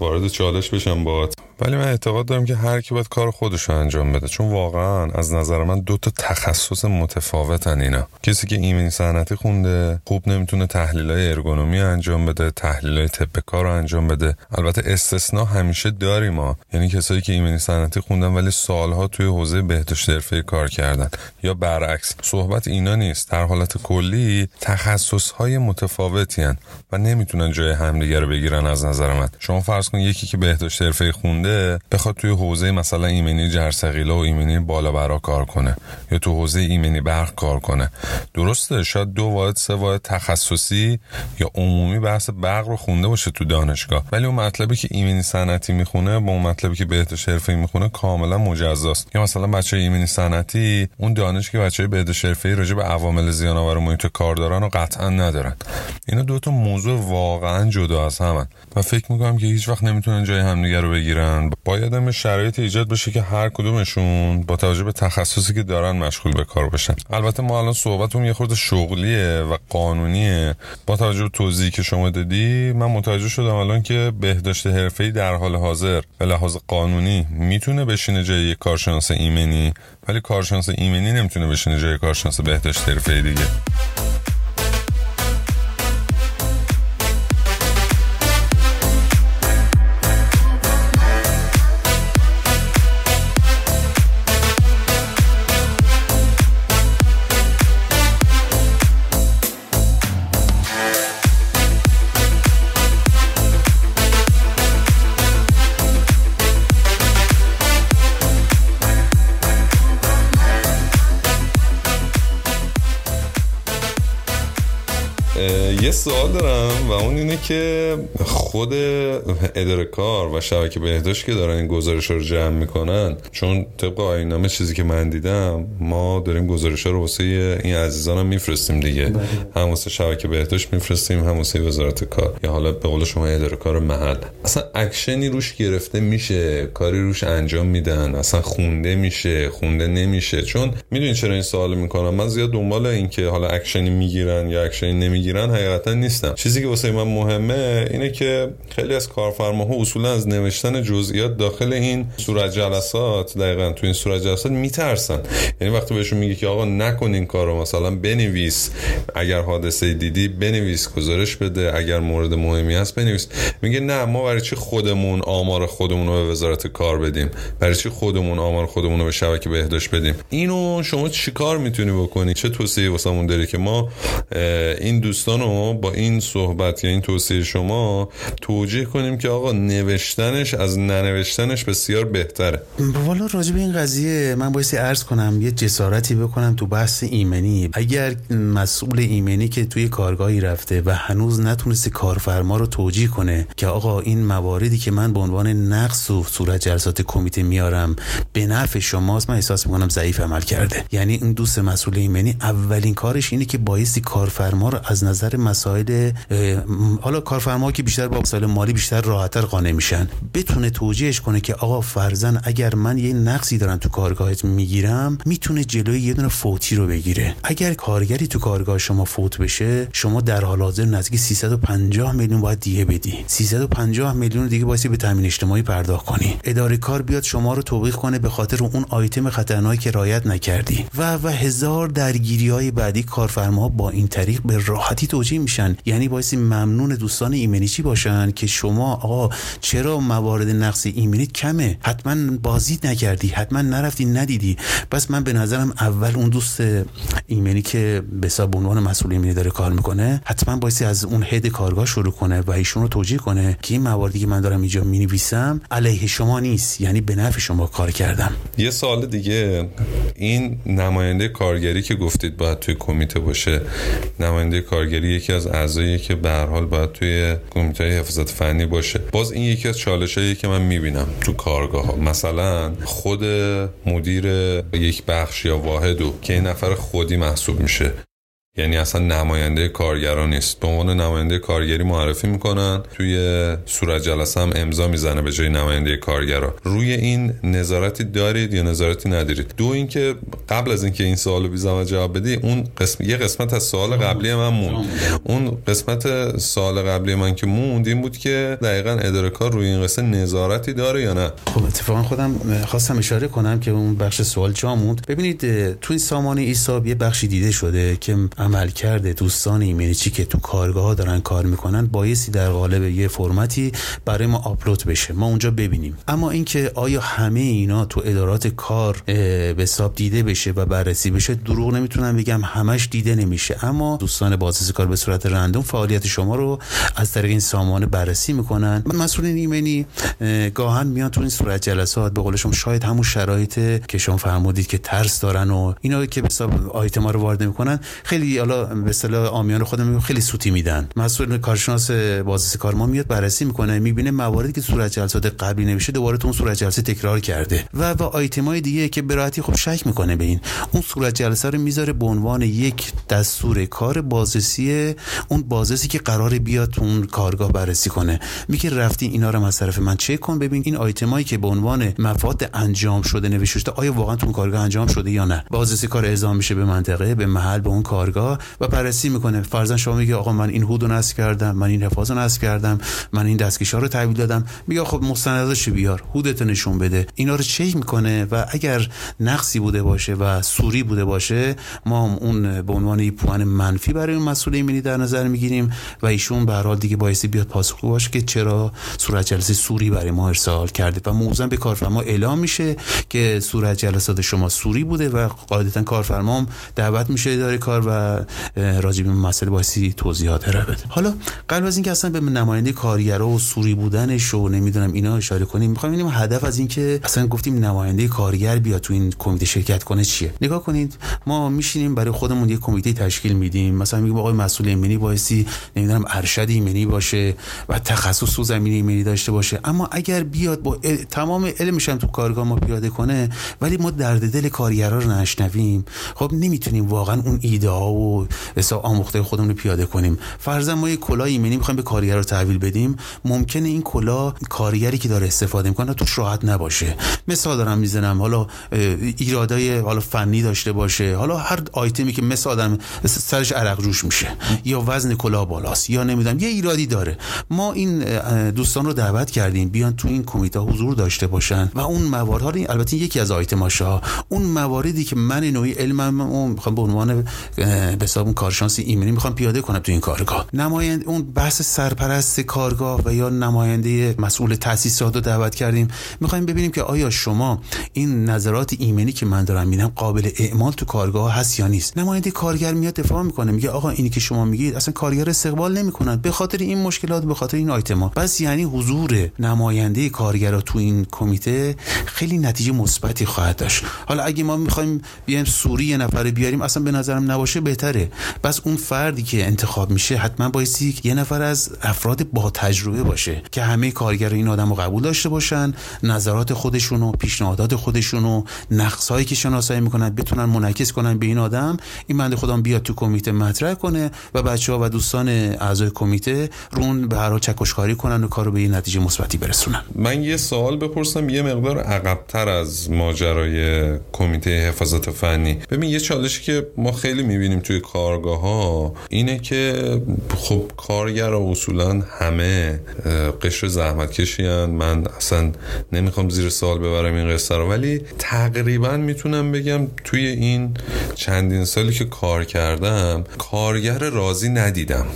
وارد چالش بشم با ولی من اعتقاد دارم که هر کی باید کار خودش رو انجام بده. چون واقعا از نظر من دو تا تخصص متفاوتن اینا. کسی که ایمنی صنعتی خونده خوب نمی‌تونه تحلیل های ارگونومی انجام بده تحلیل های طب کار انجام بده. البته استثنا همیشه داریم ما. یعنی کسایی که ایمنی صنعتی خوندن ولی سالها توی حوزه بهداشت حرفه‌ای کار کردن. یا برعکس صحبت اینا نیست. در حالت کلی تخصص های متفاوتی هن و نمی‌تونن جای همدیگه رو بگیرن از نظر من. شما فرض کن یکی که بهداشت حرفه‌ای خونده بخواد توی حوزه مثلا ایمنی جرثقیله و ایمنی بالا برا کار کنه یا تو حوزه ایمنی برق کار کنه. درسته شاید دو واحد سه واحد تخصصی یا عمومی بحث برق رو خونده باشه تو دانشگاه. ولی اون مطلبی که ایمنی صنعتی می‌خونه با اون مطلبی که بهداشت حرفه‌ای می‌خونه کاملا مجزاست. یا مثلا بچه ایمنی صنعتی اون دانش که بچه بهداشت حرفه‌ای راجع به عوامل زیان آور محیط کار دارن و قطعا ندارن. اینا دو تا موضوع واقعا جدا از همن. و فکر می‌کنم که هیچ وقت نمی‌تونن جای همدیگه رو بگیرن. می‌کنن. باید هم شرایط ایجاد بشه که هر کدومشون با توجه به تخصصی که دارن مشغول به کار بشن. البته ما الان صحبتمون یه خورده شغلیه و قانونیه. با توجه به توضیحی که شما دادی من متوجه شدم الان که بهداشت حرفه‌ای در حال حاضر به لحاظ قانونی می‌تونه بشینه جای کارشناس ایمنی ولی کارشناس ایمنی نمی‌تونه بشینه جای کارشناس بهداشت حرفه‌ای دیگه. سوال دارم و اون اینه که خود اداره کار و شبکه بهداشت که دارن این گزارش رو جمع می‌کنن چون طبق آیین‌نامه چیزی که من دیدم ما داریم گزارش رو واسه این عزیزان هم میفرستیم دیگه. بله. هم واسه شبکه بهداشت میفرستیم هم واسه وزارت کار. یا حالا به قول شما اداره کار محل. اصلا اکشنی روش گرفته میشه کاری روش انجام میدن اصلا خونده میشه خونده نمیشه. چون می‌دونین چرا این سوال می‌کنم؟ من زیاد دنبال این که حالا اکشنی می‌گیرن یا اکشنی نمی‌گیرن حقیقتا نیستم چیزی که واسه من مهمه اینه که خیلی از کارفرماها اصولا از نوشتن جزئیات داخل این صورت جلسات دقیقا تو این صورت جلسات میترسن. یعنی وقتی بهشون میگه که آقا نکن این کارو مثلا بنویس. اگر حادثه دیدی بنویس گزارش بده. اگر مورد مهمی هست بنویس. میگه نه ما برای چی خودمون آمار خودمون رو به وزارت کار بدیم؟ برای چی خودمون آمار خودمون رو به شبکه بهداشت بدیم؟ اینو شما چیکار می‌تونی بکنی؟ چه توصیه واسمون داری که ما این دوستان رو با این صحبت یا این توصیه شما توجیه کنیم که آقا نوشتنش از ننوشتنش بسیار بهتره. والا راجع به این قضیه من بایستی عرض کنم یه جسارتی بکنم تو بحث ایمنی. اگر مسئول ایمنی که توی کارگاهی رفته و هنوز نتونسته کارفرما رو توجیه کنه که آقا این مواردی که من به عنوان نقص و صورت جلسات کمیته میارم به نفع شماست من احساس می‌کنم ضعیف عمل کرده. یعنی این دوست مسئول ایمنی اولین کارش اینه که بایستی کارفرما رو از نظر مسائل حالا کارفرما که بیشتر با مسائل مالی بیشتر راحتتر قانع میشن. بتونه توجیهش کنه که آقا فرزن اگر من یه نقصی دارم تو کارگاهت می‌گیرم می‌تونه جلوی یه دونه فوتی رو بگیره. اگر کارگری تو کارگاه شما فوت بشه شما در حال حاضر نزدیک 350 میلیون باید دیگه بدی. 350 میلیون دیگه باید به تامین اجتماعی پرداخت کنی. اداره کار بیاد شما رو توبیخ کنه به خاطر اون آیتم خطرناکی که رایت نکردی. و و هزار درگیری های بعدی کارفرما با این طریق به راحتی توجیه میشن. یعنی بایستی ممنون دوستان ایمنی چی باشن که شما آقا چرا موارد نقص ایمنی کمه؟ حتما بازی نکردی حتما نرفتی ندیدی. بس من به نظرم اول اون دوست ایمنی که به حساب عنوان مسئول ایمنی داره کار می‌کنه حتما بایستی از اون هد کارگاه شروع کنه و ایشون رو توجیه کنه که این مواردی که من دارم اینجا می‌نویسم علیه شما نیست یعنی به نفع شما کار کردم. یه سال دیگه. این نماینده کارگری که گفتید باید توی کمیته باشه نماینده کارگری یکی از اعضایی که به هر حال باید توی کمیته حفاظت فنی باشه. باز این یکی از چالشایی که من می‌بینم تو کارگاه ها مثلا خود مدیر یک بخش یا واحدو که این نفر خودی محسوب میشه. یعنی اصلا نماینده کارگران نیست. به عنوان نماینده کارگری معرفی می‌کنن توی صورت جلسه هم امضا می‌زنه به جای نماینده کارگرا. روی این نظارتی دارید یا نظارتی ندارید؟ دو اینکه قبل از اینکه این سوالو بیزم جواب بدی اون قسم یه قسمت از سوال قبلی من موند. اون قسمت سوال قبلی من که موند این بود که دقیقا اداره کار روی این قصه نظارتی داره یا نه؟ خب اتفاقا خودم خواستم اشاره کنم که اون بخش سوال جا موند. ببینید تو این سامانه ایساب یه بخشی دیده شده که عمل کرده دوستان ایمنیچی که تو کارگاه دارن کار می‌کنن بایستی در قالب یه فرمتی برای ما آپلود بشه. ما اونجا ببینیم. اما اینکه آیا همه اینا تو ادارات کار به حساب دیده بشه و بررسی بشه دروغ نمی‌تونم بگم. همش دیده نمیشه. اما دوستان بازرسی کار به صورت رندوم فعالیت شما رو از طریق این سامانه بررسی می‌کنن. مسئولین ایمنی گاهن میان تو این صورت جلسات. به قول شما شاید همون شرایط که شما فرمودید که ترس دارن و اینا که به حساب آیتما رو وارد می‌کنن خیلی حالا به اصطلاح آمیان خودم خیلی سوتی میدن. مسئول کارشناس بازرسی کار ما میاد بررسی می‌کنه می‌بینه مواردی که صورت جلسات قبلی نوشته دوباره تو اون صورت جلسه تکرار کرده. و و های دیگه که به راحتی خب شک می‌کنه به این. اون صورت جلسه رو می‌ذاره به عنوان یک دستور کار بازرسی اون بازرسی که قرار بیاد اون کارگاه بررسی کنه. میگه رفتی اینا رو از طرف من چک کن ببین این آیتمایی که به عنوان مفاد انجام شده نوشته آیا واقعا تو اون کارگاه انجام شده یا نه. بازرسی کار اعزام میشه به منطقه به محل به اون کارگاه. و بررسی می‌کنه. فرضاً شما میگه آقا من این هودو نصب کردم من این حفاظ نصب کردم من این دستکشا رو تحویل دادم. میگه خب مستنداش بیار هودت نشون بده. اینا رو چک می‌کنه و اگر نقصی بوده باشه و سوری بوده باشه ما اون به عنوان پوان منفی برای اون مسئول ایمنی در نظر می‌گیریم و ایشون به حال دیگه بایستی بیاد پاسخگو باشه که چرا صورت جلسه سوری برای ما ارسال کرده و موزن به کارفرما اعلام میشه که صورت جلسات شما سوری بوده و قاعدتا کارفرما دعوت میشه اداره کار و راجع به مسئله بایستی توضیحات ارائه بده. حالا قبل از اینکه اصلا به نماینده کارگرا و سوری بودنش و نمی‌دونم اینا اشاره کنیم می‌خوایم ببینیم هدف از اینکه اصلا گفتیم نماینده کارگر بیاد تو این کمیته شرکت کنه چیه. نگاه کنید ما میشینیم برای خودمون یه کمیته تشکیل میدیم. مثلا میگیم آقای مسئول ایمنی بایستی نمی‌دونم ارشد ایمنی باشه و تخصص تو زمینه ایمنی داشته باشه. اما اگر بیاد با تمام علمش هم تو کارگاه ما پیاده کنه ولی ما درد دل کارگرا رو نشنویم. خب نمی‌تونیم واقعا اون ایده ها و حساب آموخته خودمون رو پیاده کنیم. فرضاً ما یه کلاه ایمنی می‌خوایم به کارگر رو تحویل بدیم. ممکنه این کلاه کارگری که داره استفاده می‌کنه توش راحت نباشه. مثال دارم می‌زنم. حالا ایرادای حالا فنی داشته باشه. حالا هر آیتمی که مثل آدم سرش عرق جوش میشه. یا وزن کلاه بالاست. یا نمی‌دونم. یه ایرادی داره. ما این دوستان رو دعوت کردیم بیان تو این کمیته حضور داشته باشن. و اون موارد البته یکی از آیتماشا اون مواردی که من نوعی علمم می‌خوام به عنوان به حساب اون کارشناس ایمنی می‌خوام پیاده کنم تو این کارگاه. نماینده اون بحث سرپرست کارگاه و یا نماینده مسئول تاسیسات رو دعوت کردیم. می‌خوایم ببینیم که آیا شما این نظرات ایمنی که من دارم میدم قابل اعمال تو کارگاه هست یا نیست؟ نماینده کارگر میاد دفاع می‌کنه میگه آقا اینی که شما میگید اصلا کارگر استقبال نمی‌کنن به خاطر این مشکلات به خاطر این آیتما بس یعنی حضور نماینده کارگرا تو این کمیته خیلی نتیجه مثبتی خواهد داشت. حالا اگه ما می‌خوایم بیایم سوری یه نفر بیاریم اصلا به نظرم نباشه بهتره. بس اون فردی که انتخاب میشه حتما بایستی یه نفر از افراد با تجربه باشه که همه کارگر این آدم رو قبول داشته باشن نظرات خودشون و پیشنهادات خودشون و نقصهایی که شناسایی می‌کنن بتونن منعکس کنن به این آدم. این بنده خودم بیاد تو کمیته مطرح کنه و بچه ها و دوستان اعضای کمیته رون به هر چکشکاری کنن و کارو به این نتیجه مثبتی برسونن. من یه سوال بپرسم یه مقدار عقبتر از ماجرای کمیته حفاظت فنی. ببین یه چالشی که ما خیلی می‌بینیم توی کارگاه ها اینه که خب کارگر اصولا همه قشر زحمت کشیان من اصلا نمی‌خوام زیر سال ببرم این قصه رو ولی تقریبا می‌تونم بگم توی این چندین سالی که کار کردم کارگر راضی ندیدم.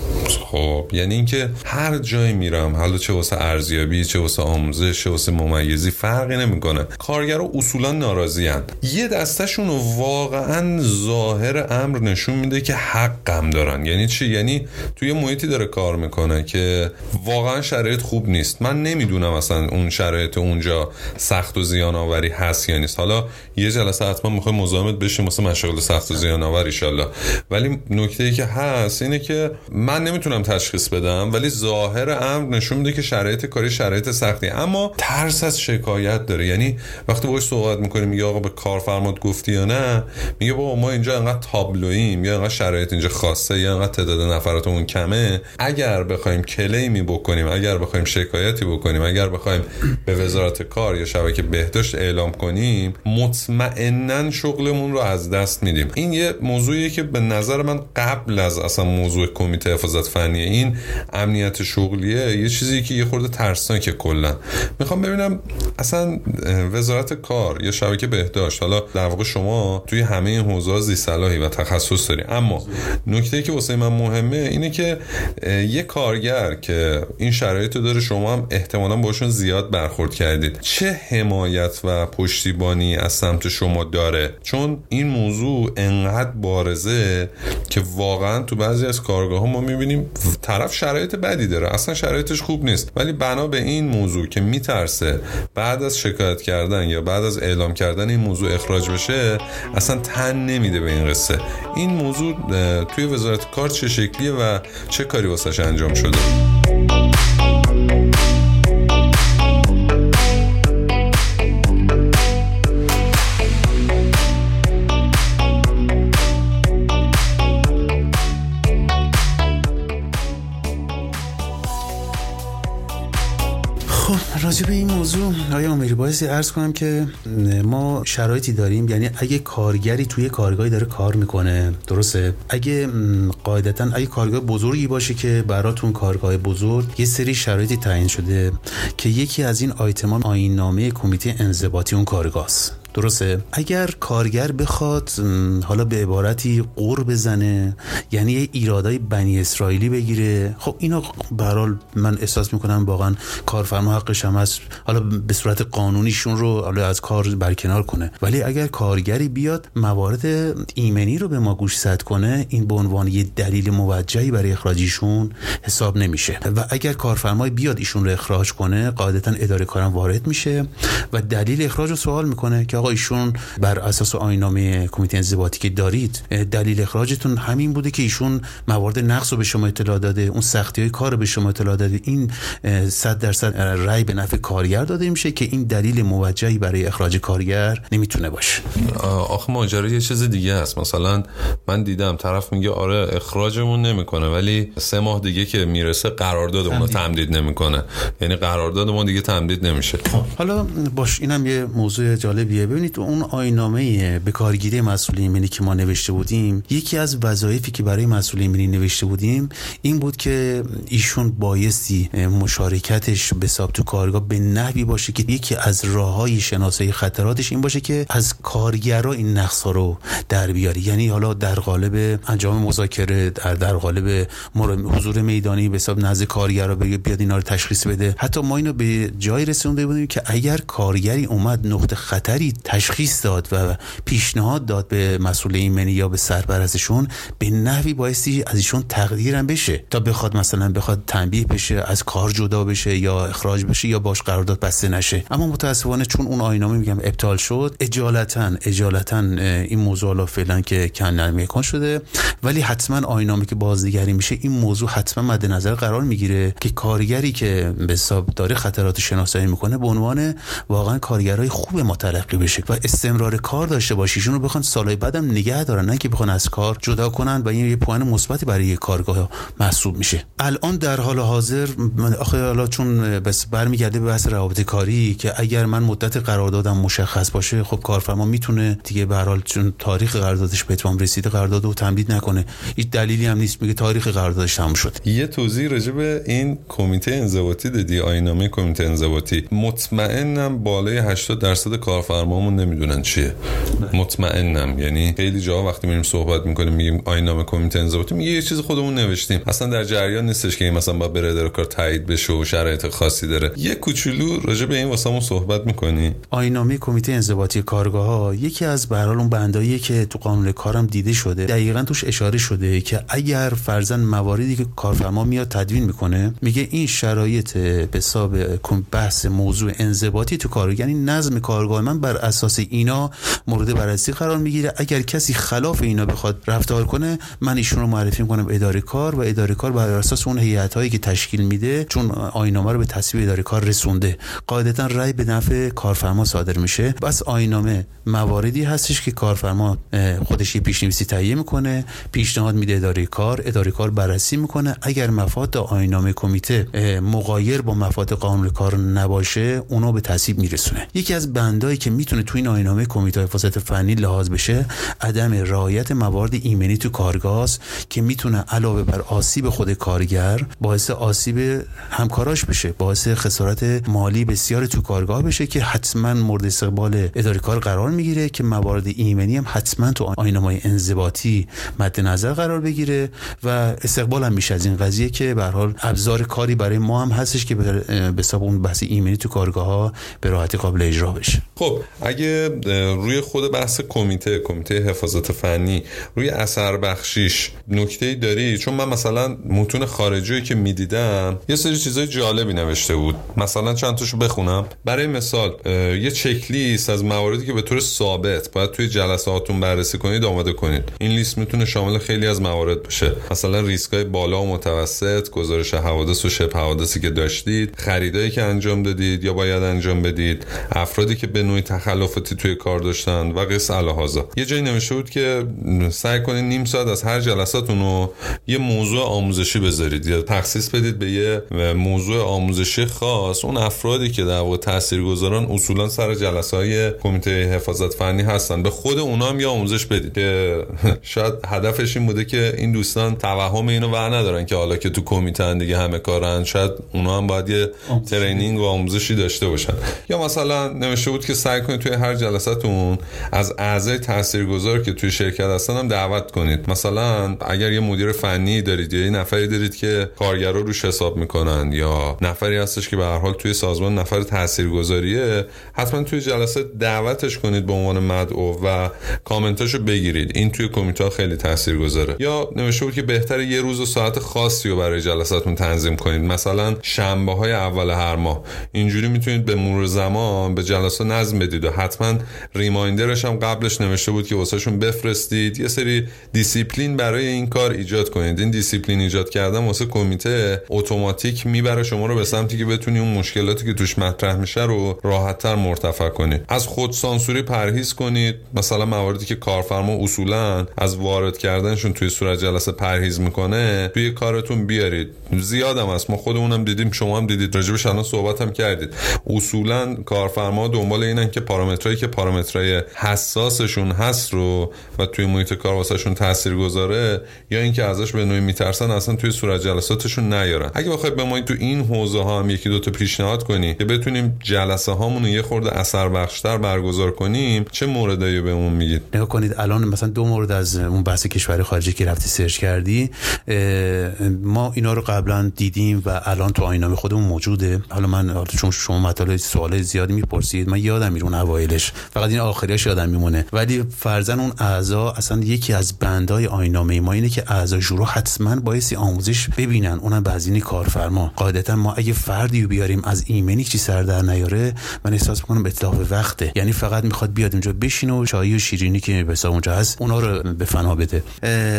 خب یعنی اینکه هر جایی میرم حالا چه واسه ارزیابی چه واسه آموزش چه واسه ممیزی فرقی نمی‌کنه. کارگرا اصولا ناراضی هن. یه دستشون واقعا ظاهر امر نشون میده که حقم دارن. یعنی چی؟ یعنی توی محیطی داره کار می‌کنه که واقعا شرایط خوب نیست. من نمی‌دونم اصلا اون شرایط اونجا سخت و زیان آوری هست یا نیست. حالا یه جلسه حتما می‌خوای مزاحمت بشیم واسه مشاغل سخت و زیان آور ایشالله ولی نکته ای که هست اینه که من نمی‌تونم تشخیص بدم ولی ظاهر امر نشون میده که شرایط کاری شرایط سختی. اما ترس از شکایت داره. یعنی وقتی باهاش صحبت می‌کنیم میگه آقا به کارفرمات گفتی یا نه؟ میگه بابا ما اینجا انقدر تابلوییم. یا انقدر شرایط اینجا خاصه یا انقدر تعداد نفراتمون کمه؟ اگر بخوایم کلیمی بکنیم اگر بخوایم شکایتی بکنیم اگر بخوایم به وزارت کار یا شبکه بهداشت اعلام کنیم مطمئنا شغلمون رو از دست میدیم. این یه موضوعیه که به نظر من قبل از اصلا موضوع کمیته حفاظت فنی این امنیت شغلیه یه چیزی که یه خورده ترسناکه کلا. می‌خوام ببینم اصلا وزارت کار یا شبکه بهداشت حالا در واقع شما توی همه این حوزه زی صلاحی و تخصص اما نکته که واسه من مهمه اینه که یه کارگر که این شرایط رو داره شما هم احتمالا باشون زیاد برخورد کردید. چه حمایت و پشتیبانی از سمت شما داره؟ چون این موضوع انقدر بارزه که واقعا تو بعضی از کارگاه ها ما می‌بینیم طرف شرایط بدی داره. اصلا شرایطش خوب نیست. ولی بنا به این موضوع که میترسه بعد از شکایت کردن یا بعد از اعلام کردن این موضوع اخراج بشه اصلا تن نمیده به این قصه. این موضوع توی وزارت کار چه شکلیه و چه کاری واسش انجام شده؟ موضوع آیا امیری بایستی ارز کنم که ما شرایطی داریم؟ یعنی اگه کارگری توی کارگاهی داره کار می‌کنه درسته؟ اگه قاعدتا اگه کارگاه بزرگی باشه که براتون کارگاه بزرگ یه سری شرایطی تعیین شده که یکی از این آیتمان آیین نامه کمیته انضباطی اون کارگاه است درسته؟ اگر کارگر بخواد حالا به عبارتی قور بزنه یعنی یه ایرادای بنی اسرائیلی بگیره. خب اینا برحال من احساس می‌کنم واقعا کارفرما حقش هم هست. حالا به صورت قانونیشون رو حالا از کار برکنار کنه. ولی اگر کارگری بیاد موارد ایمنی رو به ما گوش زد کنه این به عنوان یه دلیل موجهی برای اخراجیشون حساب نمیشه. و اگر کارفرمای بیاد ایشون رو اخراج کنه قاعدتا اداره کارم وارد میشه و دلیل اخراج رو سوال می‌کنه که آقا ایشون بر اساس آینامه کمیته انضباطی که دارید دلیل اخراجتون همین بوده که ایشون موارد نقص رو به شما اطلاع داده اون سختی های کار به شما اطلاع داده. این 100 درصد رأی به نفع کارگر داده میشه که این دلیل موجهی برای اخراج کارگر نمی‌تونه باشه. آخه ماجرا یه چیز دیگه است. مثلا من دیدم طرف میگه آره اخراجمون نمی‌کنه ولی سه ماه دیگه که می‌رسه قراردادمون رو تمدید. نمی‌کنه. یعنی قراردادمون دیگه تمدید نمیشه. حالا باش اینم یه موضوع جالبیه. ببینید اون آینامه به کارگیری مسئول ایمنی که ما نوشته بودیم یکی از وظایفی که برای مسئول ایمنی نوشته بودیم این بود که ایشون بایستی مشارکتش به تو کارگاه به نحوی باشه که یکی از راههای شناسایی خطراتش این باشه که از کارگرا این نقص رو در بیاری. یعنی حالا در قالب انجام مذاکره در در قالب حضور میدانی به حساب نزد کارگرا بیاد اینا رو تشخیص بده. حتی ما اینو به جای رسونده بودیم که اگر کارگری اومد نقطه خطری تشخیص داد و پیشنهاد داد به مسئول ایمنی یا به سرپرستشون به نحوی بایستی از ایشون تقدیرم بشه. تا بخواد مثلا بخواد تنبیه بشه از کار جدا بشه یا اخراج بشه یا باش قرارداد بسته نشه. اما متاسفانه چون اون آینامه میگم ابطال شد اجالتا اجالتا این موضوع حالا فعلا که کن کن شده. ولی حتما آینامه که بازنگری میشه این موضوع حتما مد نظر قرار می‌گیره که کارگری که به حساب داره خطرات شناسایی می‌کنه به عنوان واقعا کارگرای خوب ما تلقی بشه و استمرار کار داشته باشیشون رو بخوان سالهای بعدم نگه دارن نه که بخوان از کار جدا کنن و این یه پوان مثبتی برای یه کارگاه محسوب میشه. الان در حال حاضر آخه حالا چون بس برمیگرده به بحث روابط کاری که اگر من مدت قراردادم مشخص باشه خب کارفرما می‌تونه دیگه به هر حال چون تاریخ قراردادش به اتمام رسیده قرارداد تمدید نکنه. هیچ دلیلی هم نیست میگه تاریخ قراردادش تموم شد. یه توضیح راجع به این کمیته انضباطی دادی آینامه کمیته انضباطی. مطمئنم بالای 80 درصد کارفرمامون نمی‌دونن چیه. مطمئنم. یعنی خیلی جا وقتی میریم صحبت می‌کنیم میگیم آینامه کمیته انضباطی میگه یه چیز خودمون نوشتیم. اصلا در جریان نیستش که این مثلا با بره اداره کار تایید بشه و شرایط خاصی داره. یه کوچولو راجع به این واسمون صحبت می‌کنی؟ آینامه کمیته انضباطی کارگاه ها یکی از به اون بندایی که تو قانون کارم دیده شده دقیقا توش اشاره شده که اگر فرزن مواردی که کارفرما میاد تدوین می‌کنه میگه این شرایط به حساب بحث موضوع انضباطی تو کارگاه یعنی نظم کارگاه من بر اساس اینا مورد بررسی قرار می‌گیره. اگر کسی خلاف اینا بخواد رفتار کنه من ایشون رو معرفی می‌کنم اداره کار و اداره کار بر اساس اون هیئت هایی که تشکیل میده چون آینامه رو به تصویب اداره کار رسونده. قاعدتا رأی به نفع کارفرما صادر میشه. بس آینامه مواردی هستش که کارفرما خودش یه پیشنویسی تهیه می‌کنه پیشنهاد میده اداره کار اداره کار بررسی می‌کنه. اگر مفاد آینامه کمیته مغایر با مفاد قانون کار نباشه اونو به تصویب میرسونه. یکی از بندایی که می‌تونه تو این آینامه کمیته حفاظت فنی لحاظ بشه. عدم رعایت موارد ایمنی تو کارگاه که می‌تونه علاوه بر آسیب خود کارگر باعث آسیب همکاراش بشه باعث خسارت مالی بسیار تو کارگاه بشه که حتما مورد استقبال اداره کار قرار می‌گیره که موارد ایمنی هم حتما تو آینامه انضباطی مد نظر قرار بگیره و استقبال هم میشه. از این قضیه که به حال ابزار کاری برای ما هم هستش که به حساب اون بحث ایمنی تو کارگاه ها به راحتی قابل اجرا بشه. خب اگه روی خود بحث کمیته کمیته حفاظت فنی روی اثر بخشیش نکته داری؟ چون من مثلا متون خارجی که می‌دیدم یه سری چیزای جالبی نوشته بود. مثلا چند تاشو بخونم. برای مثال یه چک لیست از مواردی که به طور ثابت باید توی جلساتون بررسی کنید آماده کنید. این لیست می‌تونه شامل خیلی از موارد بشه مثلا ریسک های بالا و متوسط گزارش حوادث و شبه حوادثی که داشتید خریدایی که انجام دادید یا باید انجام بدید افرادی که به نوعی تخلفاتی توی کار داشتن و قص الهازا. یه جایی نوشته بود که سعی کنید نیم ساعت از هر جلساتون رو یه موضوع آموزشی بذارید. یا تخصیص بدید به یه موضوع آموزشی خاص. اون افرادی که در واقع تاثیرگذاران اصولا سر جلسه های کمیته حفاظت فنی هستن. به خود اونا هم یه آموزش بدید. که [laughs] شاید هدفش این بوده که این دوستان توهم اینو ور ندارن که حالا که تو کمیته دیگه همه کارن شاید اونا هم باید یه ترینینگ و آموزشی داشته باشن. یا مثلا نوشته بود که سعی کنید توی هر جلساتون از اعضای تاثیرگذار که توی شرکت هستن هم دعوت کنید. مثلا اگر یه مدیر فنی دارید یا یه نفری دارید که کارگرا روش حساب می‌کنن یا نفری هستش که به هر حال توی سازمان نفر تاثیرگذاریه حتما توی جلسه دعوتش کنید به عنوان مدعو و کامنتاشو بگیرید. این توی کمیته خیلی تاثیرگذاره. یا نوشته بود که بهتره یه روز و ساعت خاصی رو برای جلساتون تنظیم کنید. مثلا شنبه های اول هر ماه. اینجوری می‌تونید به مرور زمان به جلسه نظم بدید. و حتما reminder ش هم قبلش نوشته بود که واسهشون بفرستید. یه سری دیسیپلین برای این کار ایجاد کنید. این دیسیپلین ایجاد کردن واسه کمیته اتوماتیک می‌بره شما رو به سمتی که بتونی اون مشکلاتی که توش مطرح میشه رو راحتتر مرتفع کنید. از خود سانسوری پرهیز کنید. مثلا مواردی که کارفرما اصولا از وارد کردنشون توی صورت جلسه پرهیز می‌کنه توی کارتون بیارید. زیادم است ما خودمونم دیدیم شما هم دیدید. راجبش الان صحبت هم کردید. اصولا کارفرما دنبال اینن که پارامترایی که پارامترای حساسشون هست رو و توی محیط کار واسهشون تاثیر گذاره یا اینکه ازش به نوعی میترسن اصلا توی صورت جلساتشون نیارن. اگه بخواید به ما تو این حوزه ها هم یکی دو تا پیشنهاد کنی که بتونیم جلسه هامون رو یه خورده اثر بخشتر برگزار کنیم چه موردایی بهمون میگید؟ نگاه کنید الان مثلا دو مورد از اون بحث کشور خارجی که رفتی سرچ کردی ما اینا رو قبلا دیدیم و الان تو آینامه خودمون موجوده. حالا من چون شما مطالب سوال زیادی می‌پرسید من یادم میرون اوایلش. فقط این آخریش یادم میمونه. ولی فرزن اون اعضا اصلا یکی از بندای آینامه ما اینه که اعضا جورو حتما بایستی آموزش ببینن. اونم بعضینی کارفرما. قاعدتا ما اگه فردی بیاریم از ایمنی چی سر در نیاره من احساس می‌کنم اطلاف وقته. یعنی فقط می‌خواد بیاد اونجا بشینه و چای و شیرینی که به اونجا هست اونا رو به فنا بده.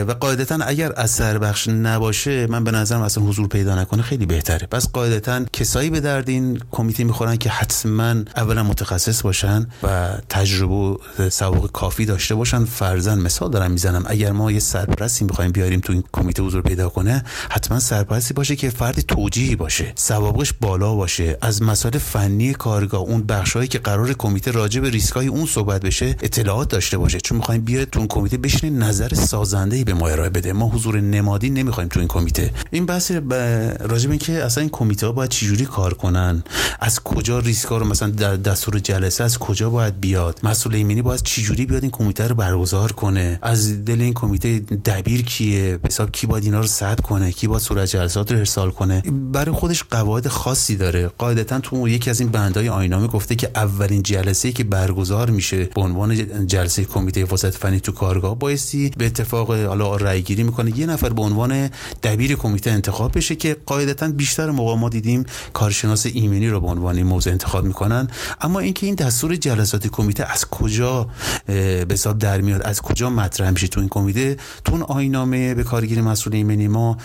و قاعدتا اگر اثر بخش نباشه من به نظرم اصلا حضور پیدا نکنه خیلی بهتره. پس قاعدتا کسایی به درد این کمیته می‌خورن که حتما اولا متخصص باشن و تجربه و سوابق کافی داشته باشن. فرزن مثال دارم می‌زنم. اگر ما یه سرپرستی می‌خوایم بیاریم تو این کمیته حضور پیدا کنه حتما سرپرستی باشه که فرد توجیهی باشه سوابقش بالا باشه. از مسائل فنی کارگاه اون بخشهایی که قرار کمیته راجع به ریسکای اون صحبت بشه اطلاعات داشته باشه. چون می‌خوایم بیاد تو کمیته بشینه نظر سازنده ای به ما ارائه بده. ما حضور نمادی نمی‌خوایم تو این کمیته. این بحث راجع به اینکه اصلا این کمیته ها باید چجوری کار کنن؟ از کجا ریسک ها رو مثلا در دستور جلسه از کجا باید بیاد؟ مسئول ایمنی باید چجوری بیاد این کمیته رو برگزار کنه؟ از دل این کمیته دبیر کیه؟ حساب کی باید اینا رو صد کنه؟ کی باید صورت جلسات رو ارسال کنه؟ برای خودش قواعد خاصی داره. قاعدتا تو یکی از این بندهای آینامه گفته که اولین جلسه که برگزار میشه به عنوان جلسه کمیته حفاظت فنی تو کارگاه بایستی به اتفاق حالا رای گیری می‌کنه. یه نفر به عنوان دبیر کمیته انتخاب بشه که قاعدتا بیشتر موقع ما دیدیم کارشناس ایمنی رو به عنوان این انتخاب می‌کنن. اما اینکه این دستور جلسات کمیته از کجا به حساب در میاد؟ از کجا مطرح میشه تو این کمیته؟ تو اون آینامه به کارگیری مسئول ایمنی ما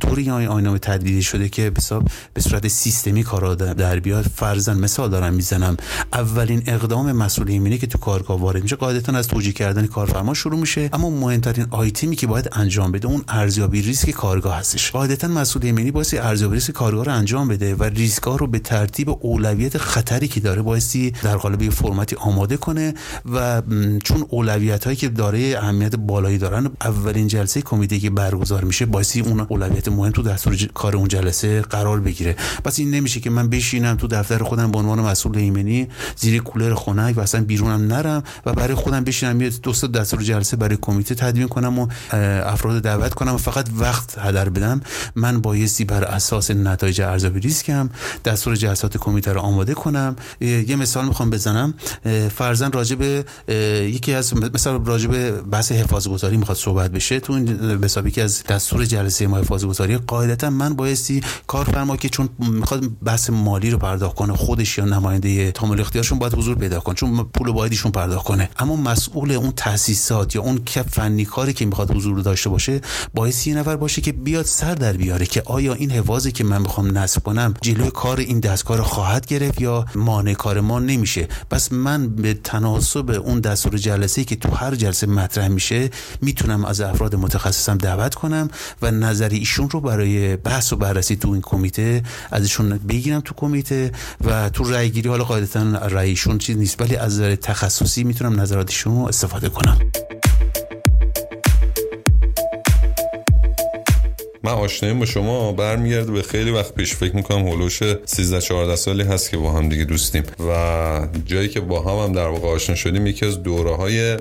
طوری آینامه تدوین شده که به حساب به صورت سیستمی کارا در بیاد. فرزن مثال دارم می‌زنم. اولین اقدام مسئول ایمنی که تو کارگاه وارد میشه قاعدتا از توجیه کردن کارفرما شروع میشه. اما مهمترین آیتمی که باید انجام بده اون ارزیابی ریسک کارگاه هستش. قاعدتا مسئول ایمنی باید ارزیابی ریسک کارگاه رو انجام بده و ریسک رو به ترتیب اولویت خطری که داره بایستی در قالب فرمتی آماده کنه و چون اولویت هایی که داره اهمیت بالایی دارن اولین جلسه کمیته که برگزار میشه بایستی اون اولویت مهم تو دستور کار اون جلسه قرار بگیره. پس این نمیشه که من بشینم تو دفتر خودم به عنوان مسئول ایمنی زیر کولر خنک و اصلا بیرونم نرم و برای خودم بشینم یه دوست دستور جلسه برای کمیته تدوین کنم و افراد دعوت کنم و فقط وقت هدر بدم. من بایستی بر اساس نتایج ارزیابی ریسکم دستور جلسات کمیته رو آماده کنم. یه مثال می‌خوام بزنم. بکنم فرزن راجب یکی از مثلا راجب بحث حفاظ گذاری می‌خواد صحبت بشه. تو این که از دستور جلسه ما حفاظ گذاری قاعدتا من بایستی کارفرما که چون می‌خواد بحث مالی رو پرداخت کنه خودش یا نماینده تامل اختیارشون باید حضور پیدا کنه چون پول بایدیشون پرداخت کنه. اما مسئول اون تاسیسات یا اون که فنی کاری که می‌خواد حضور داشته باشه بایستی یه نفر باشه که بیاد سر در بیاره که آیا این حفاظی که من می‌خوام نصب کنم جلوی کار این دستگاه رو خواهد گرفت یا مانع کار ما نمیشه. پس من به تناسب اون دستور جلسه که تو هر جلسه مطرح میشه می‌تونم از افراد متخصصم دعوت کنم و نظر ایشون رو برای بحث و بررسی تو این کمیته ازشون بگیرم تو کمیته و تو رأی گیری حالا قاعدتا رأیشون چیز نیست ولی از نظر تخصصی می‌تونم نظراتشون رو استفاده کنم. من آشنایی با شما برمیگرده به خیلی وقت پیش. فکر می‌کنم هولوش 13 14 سالی هست که با هم دیگه دوستیم. و جایی که با هم هم در واقع آشنا شدیم یکی از دوره های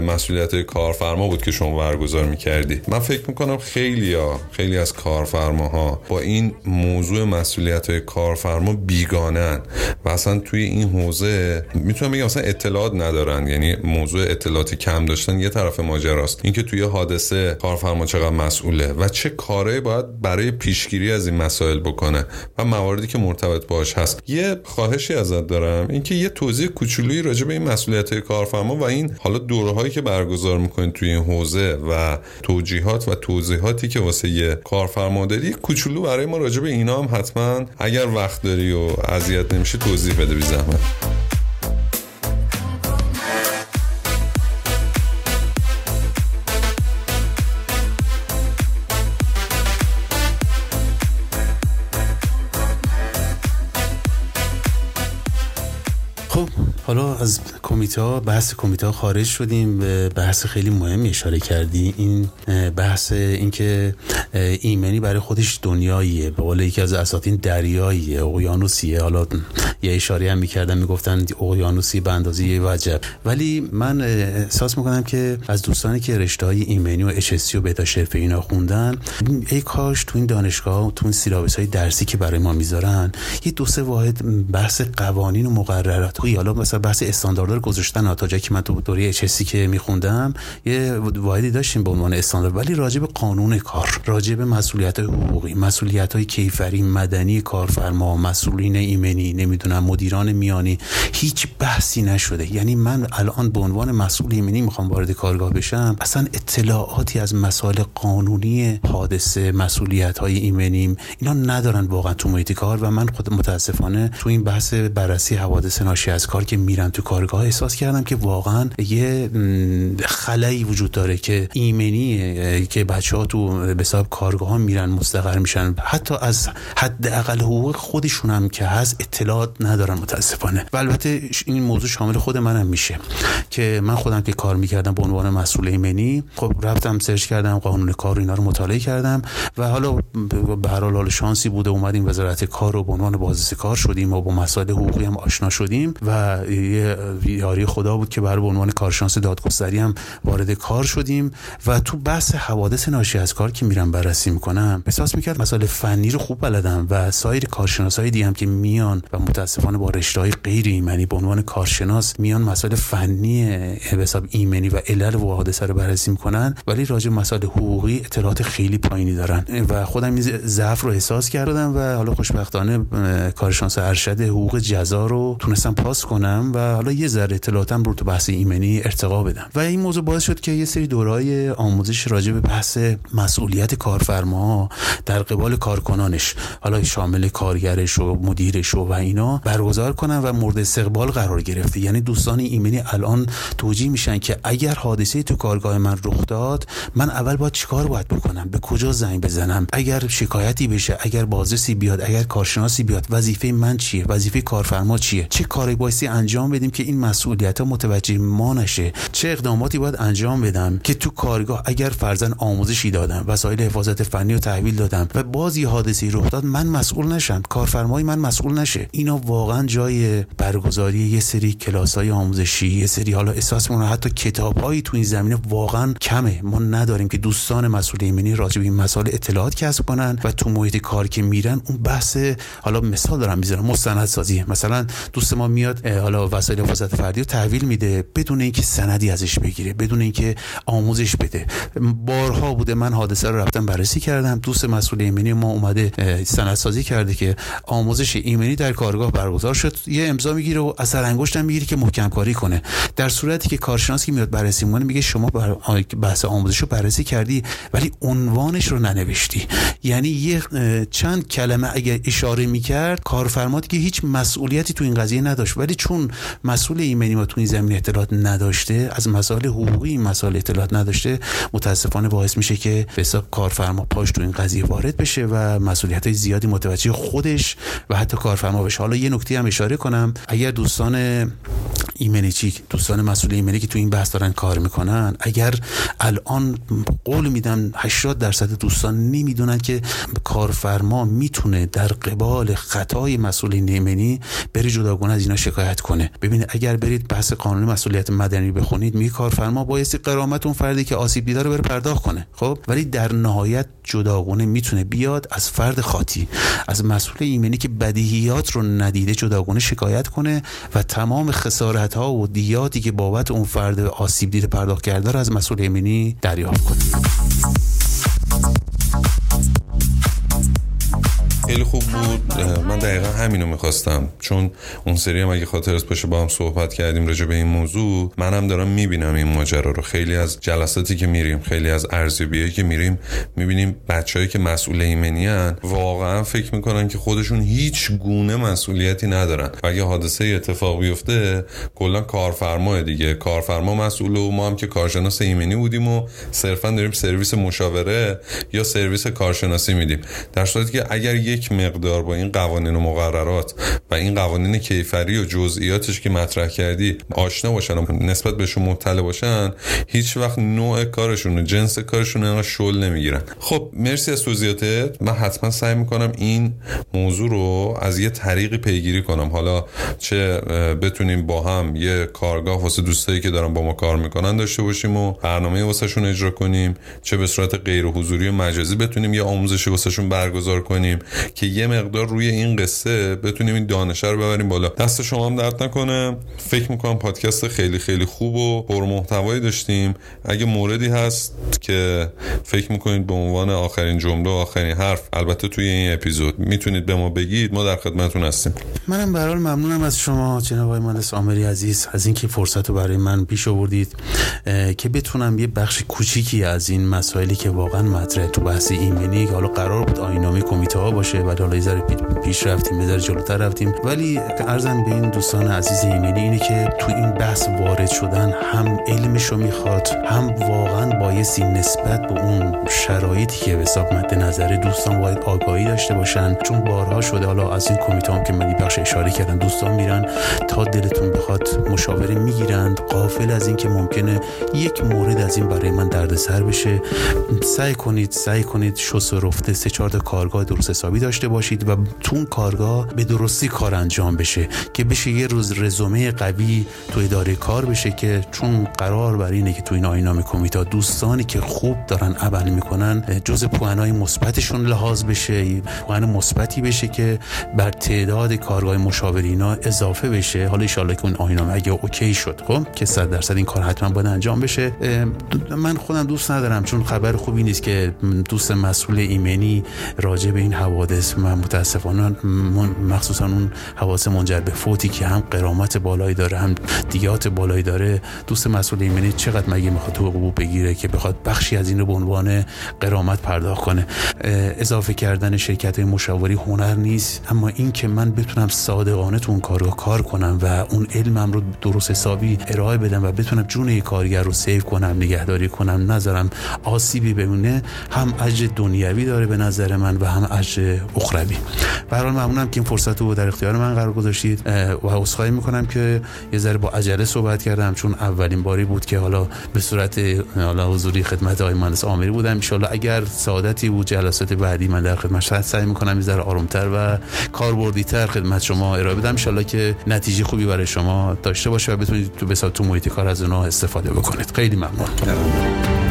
مسئولیت کارفرما بود که شما برگزار می‌کردی. من فکر می‌کنم خیلی ها خیلی از کارفرماها با این موضوع مسئولیت های کارفرما بیگانن و اصلا توی این حوزه می‌تونم بگم اصلا اطلاعات ندارن. یعنی موضوع اطلاعاتی کم داشتن یه طرف ماجراست. اینکه توی حادثه کارفرما چقدر مسئوله و چه کار کارهایی باید برای پیشگیری از این مسائل بکنه و مواردی که مرتبط باش هست. یه خواهشی ازت دارم اینکه یه توضیح کوچولویی راجع به این مسئولیت کارفرما و این حالا دوره هایی که برگزار می‌کنید توی این حوزه و توجیهات و توضیحاتی که واسه یه کارفرما داری کوچولو برای ما راجع به اینا هم حتما اگر وقت داری و اذیت نمیشه توضیح بده بی زحمت. حالا از کمیته بحث کمیته خارج شدیم. به بحث خیلی مهمی اشاره کردی. این بحث اینکه ایمنی برای خودش دنیاییه. به قول یکی از اساتین دریاییه. اقیانوسیه. حالا یه اشاره هم می‌کردن می‌گفتن اقیانوسی به اندازه وجب. ولی من احساس می‌کنم که از دوستانی که رشته های ایمنی و اچ و بتا شرف اینا خوندن ای کاش تو این دانشگاه تو این سیلابس درسی که برای ما می‌ذارن یه دو سه واحد بحث قوانین و مقررات. حالا مثلا بحث استانداردها رو گذاشتن تا جایی که من تو دوره اچ که میخوندم یه واحدی داشتیم به عنوان استاندارد. ولی راجع به قانون کار راجع به مسئولیت حقوقی مسئولیت های کیفری مدنی کارفرما مسئولین ایمنی نمی‌دونم مدیران میانی هیچ بحثی نشده. یعنی من الان به عنوان مسئول ایمنی می‌خوام وارد کارگاه بشم. اصلا اطلاعاتی از مسائل قانونی حادثه مسئولیت های ایمنی اینا ندارن واقعا تو محیط کار. و من خود متاسفانه تو این بحث بررسی حوادث ناشی از کار که میرم تو کارگاه احساس کردم که واقعا یه خلایی وجود داره که ایمنی که بچه ها تو به حساب کارگاه ها میرن مستقر میشن. حتی از حداقل حقوق خودشون هم که هست اطلاعات ندارن متاسفانه. و البته این موضوع شامل خود منم میشه. که من خودم که کار می‌کردم به عنوان مسئول ایمنی خب رفتم سرچ کردم قانون کار اینا رو مطالعه کردم. و حالا به هر حال شانسی بوده اومدیم وزارت کار رو به عنوان بازرسی کار شدیم و با مسائل حقوقی هم آشنا شدیم. و یه یاری خدا بود که برای به عنوان کارشناس دادگستری هم وارد کار شدیم و تو بحث حوادث ناشی از کار که میرم بررسی می‌کنم احساس می‌کرد مسائل فنی رو خوب بلدم و سایر کارشناسای دیگه هم که میان و متاسفانه با رشته های غیر ایمنی به عنوان کارشناس میان مسائل فنی به حساب ایمنی و علل و حادثه رو بررسی می‌کنن ولی راجع مسائل حقوقی اطلاعات خیلی پایینی دارن. و خودم این ضعف رو احساس کردم و حالا خوشبختانه کارشناس ارشد حقوق جزا رو تونستم پاس کنم. و حالا یه ذره اطلاعاتم رو تو بحث ایمنی ارتقا بدم. و این موضوع باعث شد که یه سری دورای آموزش راجع به بحث مسئولیت کارفرما در قبال کارکنانش حالا شامل کارگرش و مدیرش و, و اینا برگزار کنن و مورد استقبال قرار گرفته. یعنی دوستان ایمنی الان توجیه میشن که اگر حادثه تو کارگاه من رخ داد من اول باید چیکار باید بکنم؟ به کجا زنگ بزنم؟ اگر شکایتی بشه اگر بازرسی بیاد اگر کارشناسی بیاد وظیفه من چیه؟ وظیفه کارفرما چیه؟ چه کاری بایستی انجام بدیم که این مسئولیت ها متوجه ما نشه. چه اقداماتی باید انجام بدم که تو کارگاه اگر فرزن آموزشی دادم وسایل حفاظت فنی رو تحویل دادم و بازی حادثی رخ داد من مسئول نشم. کارفرمای من مسئول نشه. اینا واقعا جای برگزاری یه سری کلاس های آموزشی یه سری حالا احساس می‌کنم حتی کتابهایی تو این زمینه واقعا کمه. ما نداریم که دوستان مسئول ایمنی راجع به این مسائل اطلاعات کسب کنن و تو محیط کار که میرن اون بحث حالا مثال دارم می‌ذارم مستند سازی مثلا دوست ما میاد حالا وسایل حفاظت فردی رو تحویل میده بدون اینکه سندی ازش بگیره بدون اینکه آموزش بده. بارها بوده من حادثه رو رفتم بررسی کردم. دوست مسئول ایمنی ما اومده سندسازی کرده که آموزش ایمنی در کارگاه برگزار شد. یه امضا می‌گیره و اثر انگشتم می‌گیره که محکم کاری کنه. در صورتی که کارشناس که میاد بررسی می‌کنه میگه شما بر... بحث آموزش رو بررسی کردی ولی عنوانش رو ننوشتی. یعنی یه چند کلمه اگر اشاره می‌کرد کارفرما که هیچ مسئولیتی تو این قضیه نداشت. ولی چون مسئول ایمنی ما تو این زمین اطلاعات نداشته از مسائل حقوقی این مسائل اطلاعات نداشته متاسفانه باعث میشه که به حساب کارفرما پاش تو این قضیه وارد بشه و مسئولیت های زیادی متوجه خودش و حتی کارفرما بشه. حالا یه نکته هم اشاره کنم. اگر دوستان ایمنی چی؟ دوستان مسئول ایمنی که تو این بحث دارن کار می‌کنن اگر الان قول میدم 80 درصد دوستان نمی‌دونن که کارفرما می‌تونه در قبال خطای مسئول ایمنی بری جداگانه از اینا شکایت کنه. ببینید اگر برید بحث قانونی مسئولیت مدنی بخونید می کارفرما بایستی قرامت اون فردی که آسیب دیده رو بره پرداخت کنه. خب ولی در نهایت جداگانه می‌تونه بیاد از فرد خاطی از مسئول ایمنی که بدیهیات رو ندیده جداگانه شکایت کنه و تمام خسارت ها و دیاتی که بابت اون فرد آسیب دیده پرداخت کرده رو از مسئول ایمنی دریافت کنه. خیلی خوب بود. من دقیقا همینو می‌خواستم. چون اون سری هم اگه خاطرت باشه با هم صحبت کردیم راجع به این موضوع منم دارم می‌بینم این ماجرا رو. خیلی از جلساتی که میریم خیلی از ارزیابیایی که میریم می‌بینیم بچههایی که مسئول ایمنی واقعا فکر می‌کنن که خودشون هیچ گونه مسئولیتی ندارن. و اگه حادثه اتفاق بیفته کلا کارفرما دیگه. کارفرما مسئول و ما هم که کارشناس ایمنی بودیم و صرفا داریم سرویس مشاوره یا سرویس کارشناسی میدیم. در صورتی که اگر یک یک مقدار با این قوانین و مقررات و این قوانین کیفری و جزئیاتش که مطرح کردی آشنا باشن و نسبت بهشون مطلع باشن هیچ وقت نوع کارشون و جنس کارشون انقدر شل نمی‌گیرن. خب مرسی از توضیحاتت. من حتما سعی می‌کنم این موضوع رو از یه طریقی پیگیری کنم. حالا چه بتونیم با هم یه کارگاه واسه دوستایی که دارن با ما کار می‌کنن داشته باشیم و برنامه واسهشون اجرا کنیم. چه به صورت غیر حضوری و مجازی بتونیم یه آموزشی واسهشون برگزار کنیم. که یه مقدار روی این قصه بتونیم این دانشه رو ببریم بالا. دست شما هم درد نکنه. فکر می‌کنم پادکست خیلی خیلی خوب و پرمحتوایی داشتیم. اگه موردی هست که فکر می‌کنید به عنوان آخرین جمله و آخرین حرف البته توی این اپیزود می‌تونید به ما بگید ما در خدمتتون هستیم. منم به ممنونم از شما جناب آقای مهندس آمری عزیز از اینکه فرصت رو برای من پیش آوردید که بتونم یه بخش کوچیکی از این مسائلی که واقعا مطرح تو بحث ایمنی حالا قرار بود آینامه کمیته ها باشه ولی حالا یه پیش رفتیم یه جلوتر رفتیم. ولی ارزم به این دوستان عزیز ایمنی اینه که تو این بحث وارد شدن هم علمشو می‌خواد هم واقعا بایستی نسبت به اون شرایطی که به حساب مد نظر دوستان باید آگاهی داشته باشن. چون بارها شده حالا از این کمیته هم که من بخش اشاره کردم دوستان میرن تا دلتون بخواد مشاوره می‌گیرند. قافل از این که ممکنه یک مورد از این برای من دردسر بشه. سعی کنید سعی کنید شس رفته سه چهار کارگاه درست حسابی داشته باشید و تو اون کارگاه به درستی کار انجام بشه که بشه یه روز رزومه قوی تو اداره کار بشه که چون قرار بر اینه که تو این آینام کمیته دوستانی که خوب دارن عمل می‌کنن جز پوانای مثبتشون لحاظ بشه پوان مثبتی بشه که بر تعداد کارگاه مشاورینا اضافه بشه. حالا ان که اون آینام اگه اوکی شد خب که 100 درصد این کار حتما باید انجام بشه. من خودم دوست ندارم چون خبر خوبی نیست که دوست مسئول ایمنی راجع به این حوادث من متاسفانه مخصوصا اون حواس منجر به فوتی که هم قرامت بالایی داره هم دیات بالایی داره. دوست مسئول ایمنی چقدر مگه می‌خواد تو حقوق بگیره که بخواد بخشی از این رو به عنوان غرامت پرداخت کنه؟ اضافه کردن شرکت های مشاوری هنر نیست. اما این که من بتونم صادقانه تو اون کار رو کار کنم و اون علمم رو درست حسابی ارائه بدم و بتونم جون کارگر رو save کنم نگهداری کنم نذارم آسیبی ببینه هم اجر دنیوی داره به نظر من و هم اجر اخروی. به هر ممنونم که این فرصت رو در اختیار من قرار گذاشتید. و عذرخواهی می‌کنم که یه ذره با عجله صحبت کردم چون اولین باری بود که حالا به صورت حالا حضوری خدمت آقای مهندس آمری بودم. ان اگر سعادتی بود جلسات بعدی من در خدمت سعی می‌کنم یه ذره آرومتر و کاربردیتر خدمت شما ارائه بدم. ان که نتیجه خوبی برای شما داشته باشه و بتونید تو بساط تو محیط کار از اونها استفاده بکنید. خیلی ممنون.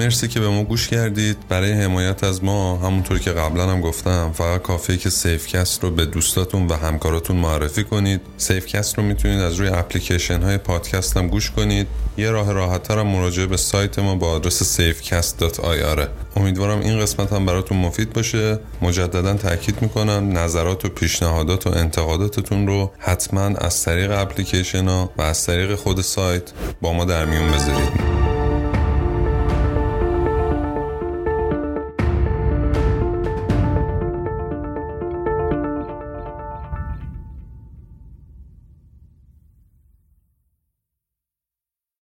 مرسی که به ما گوش کردید. برای حمایت از ما همونطور که قبلا هم گفتم فقط کافیه که سیفکست رو به دوستاتون و همکاراتون معرفی کنید. سیفکست رو می‌تونید از روی اپلیکیشن های پادکست هم گوش کنید. یه راه راحت هم مراجعه به سایت ما با آدرس safecast.ir امیدوارم این قسمت هم براتون مفید باشه. مجددا تاکید می‌کنم نظرات و پیشنهادات و انتقاداتتون رو حتما از طریق اپلیکیشن ها و از طریق خود سایت با ما در میون بذارید.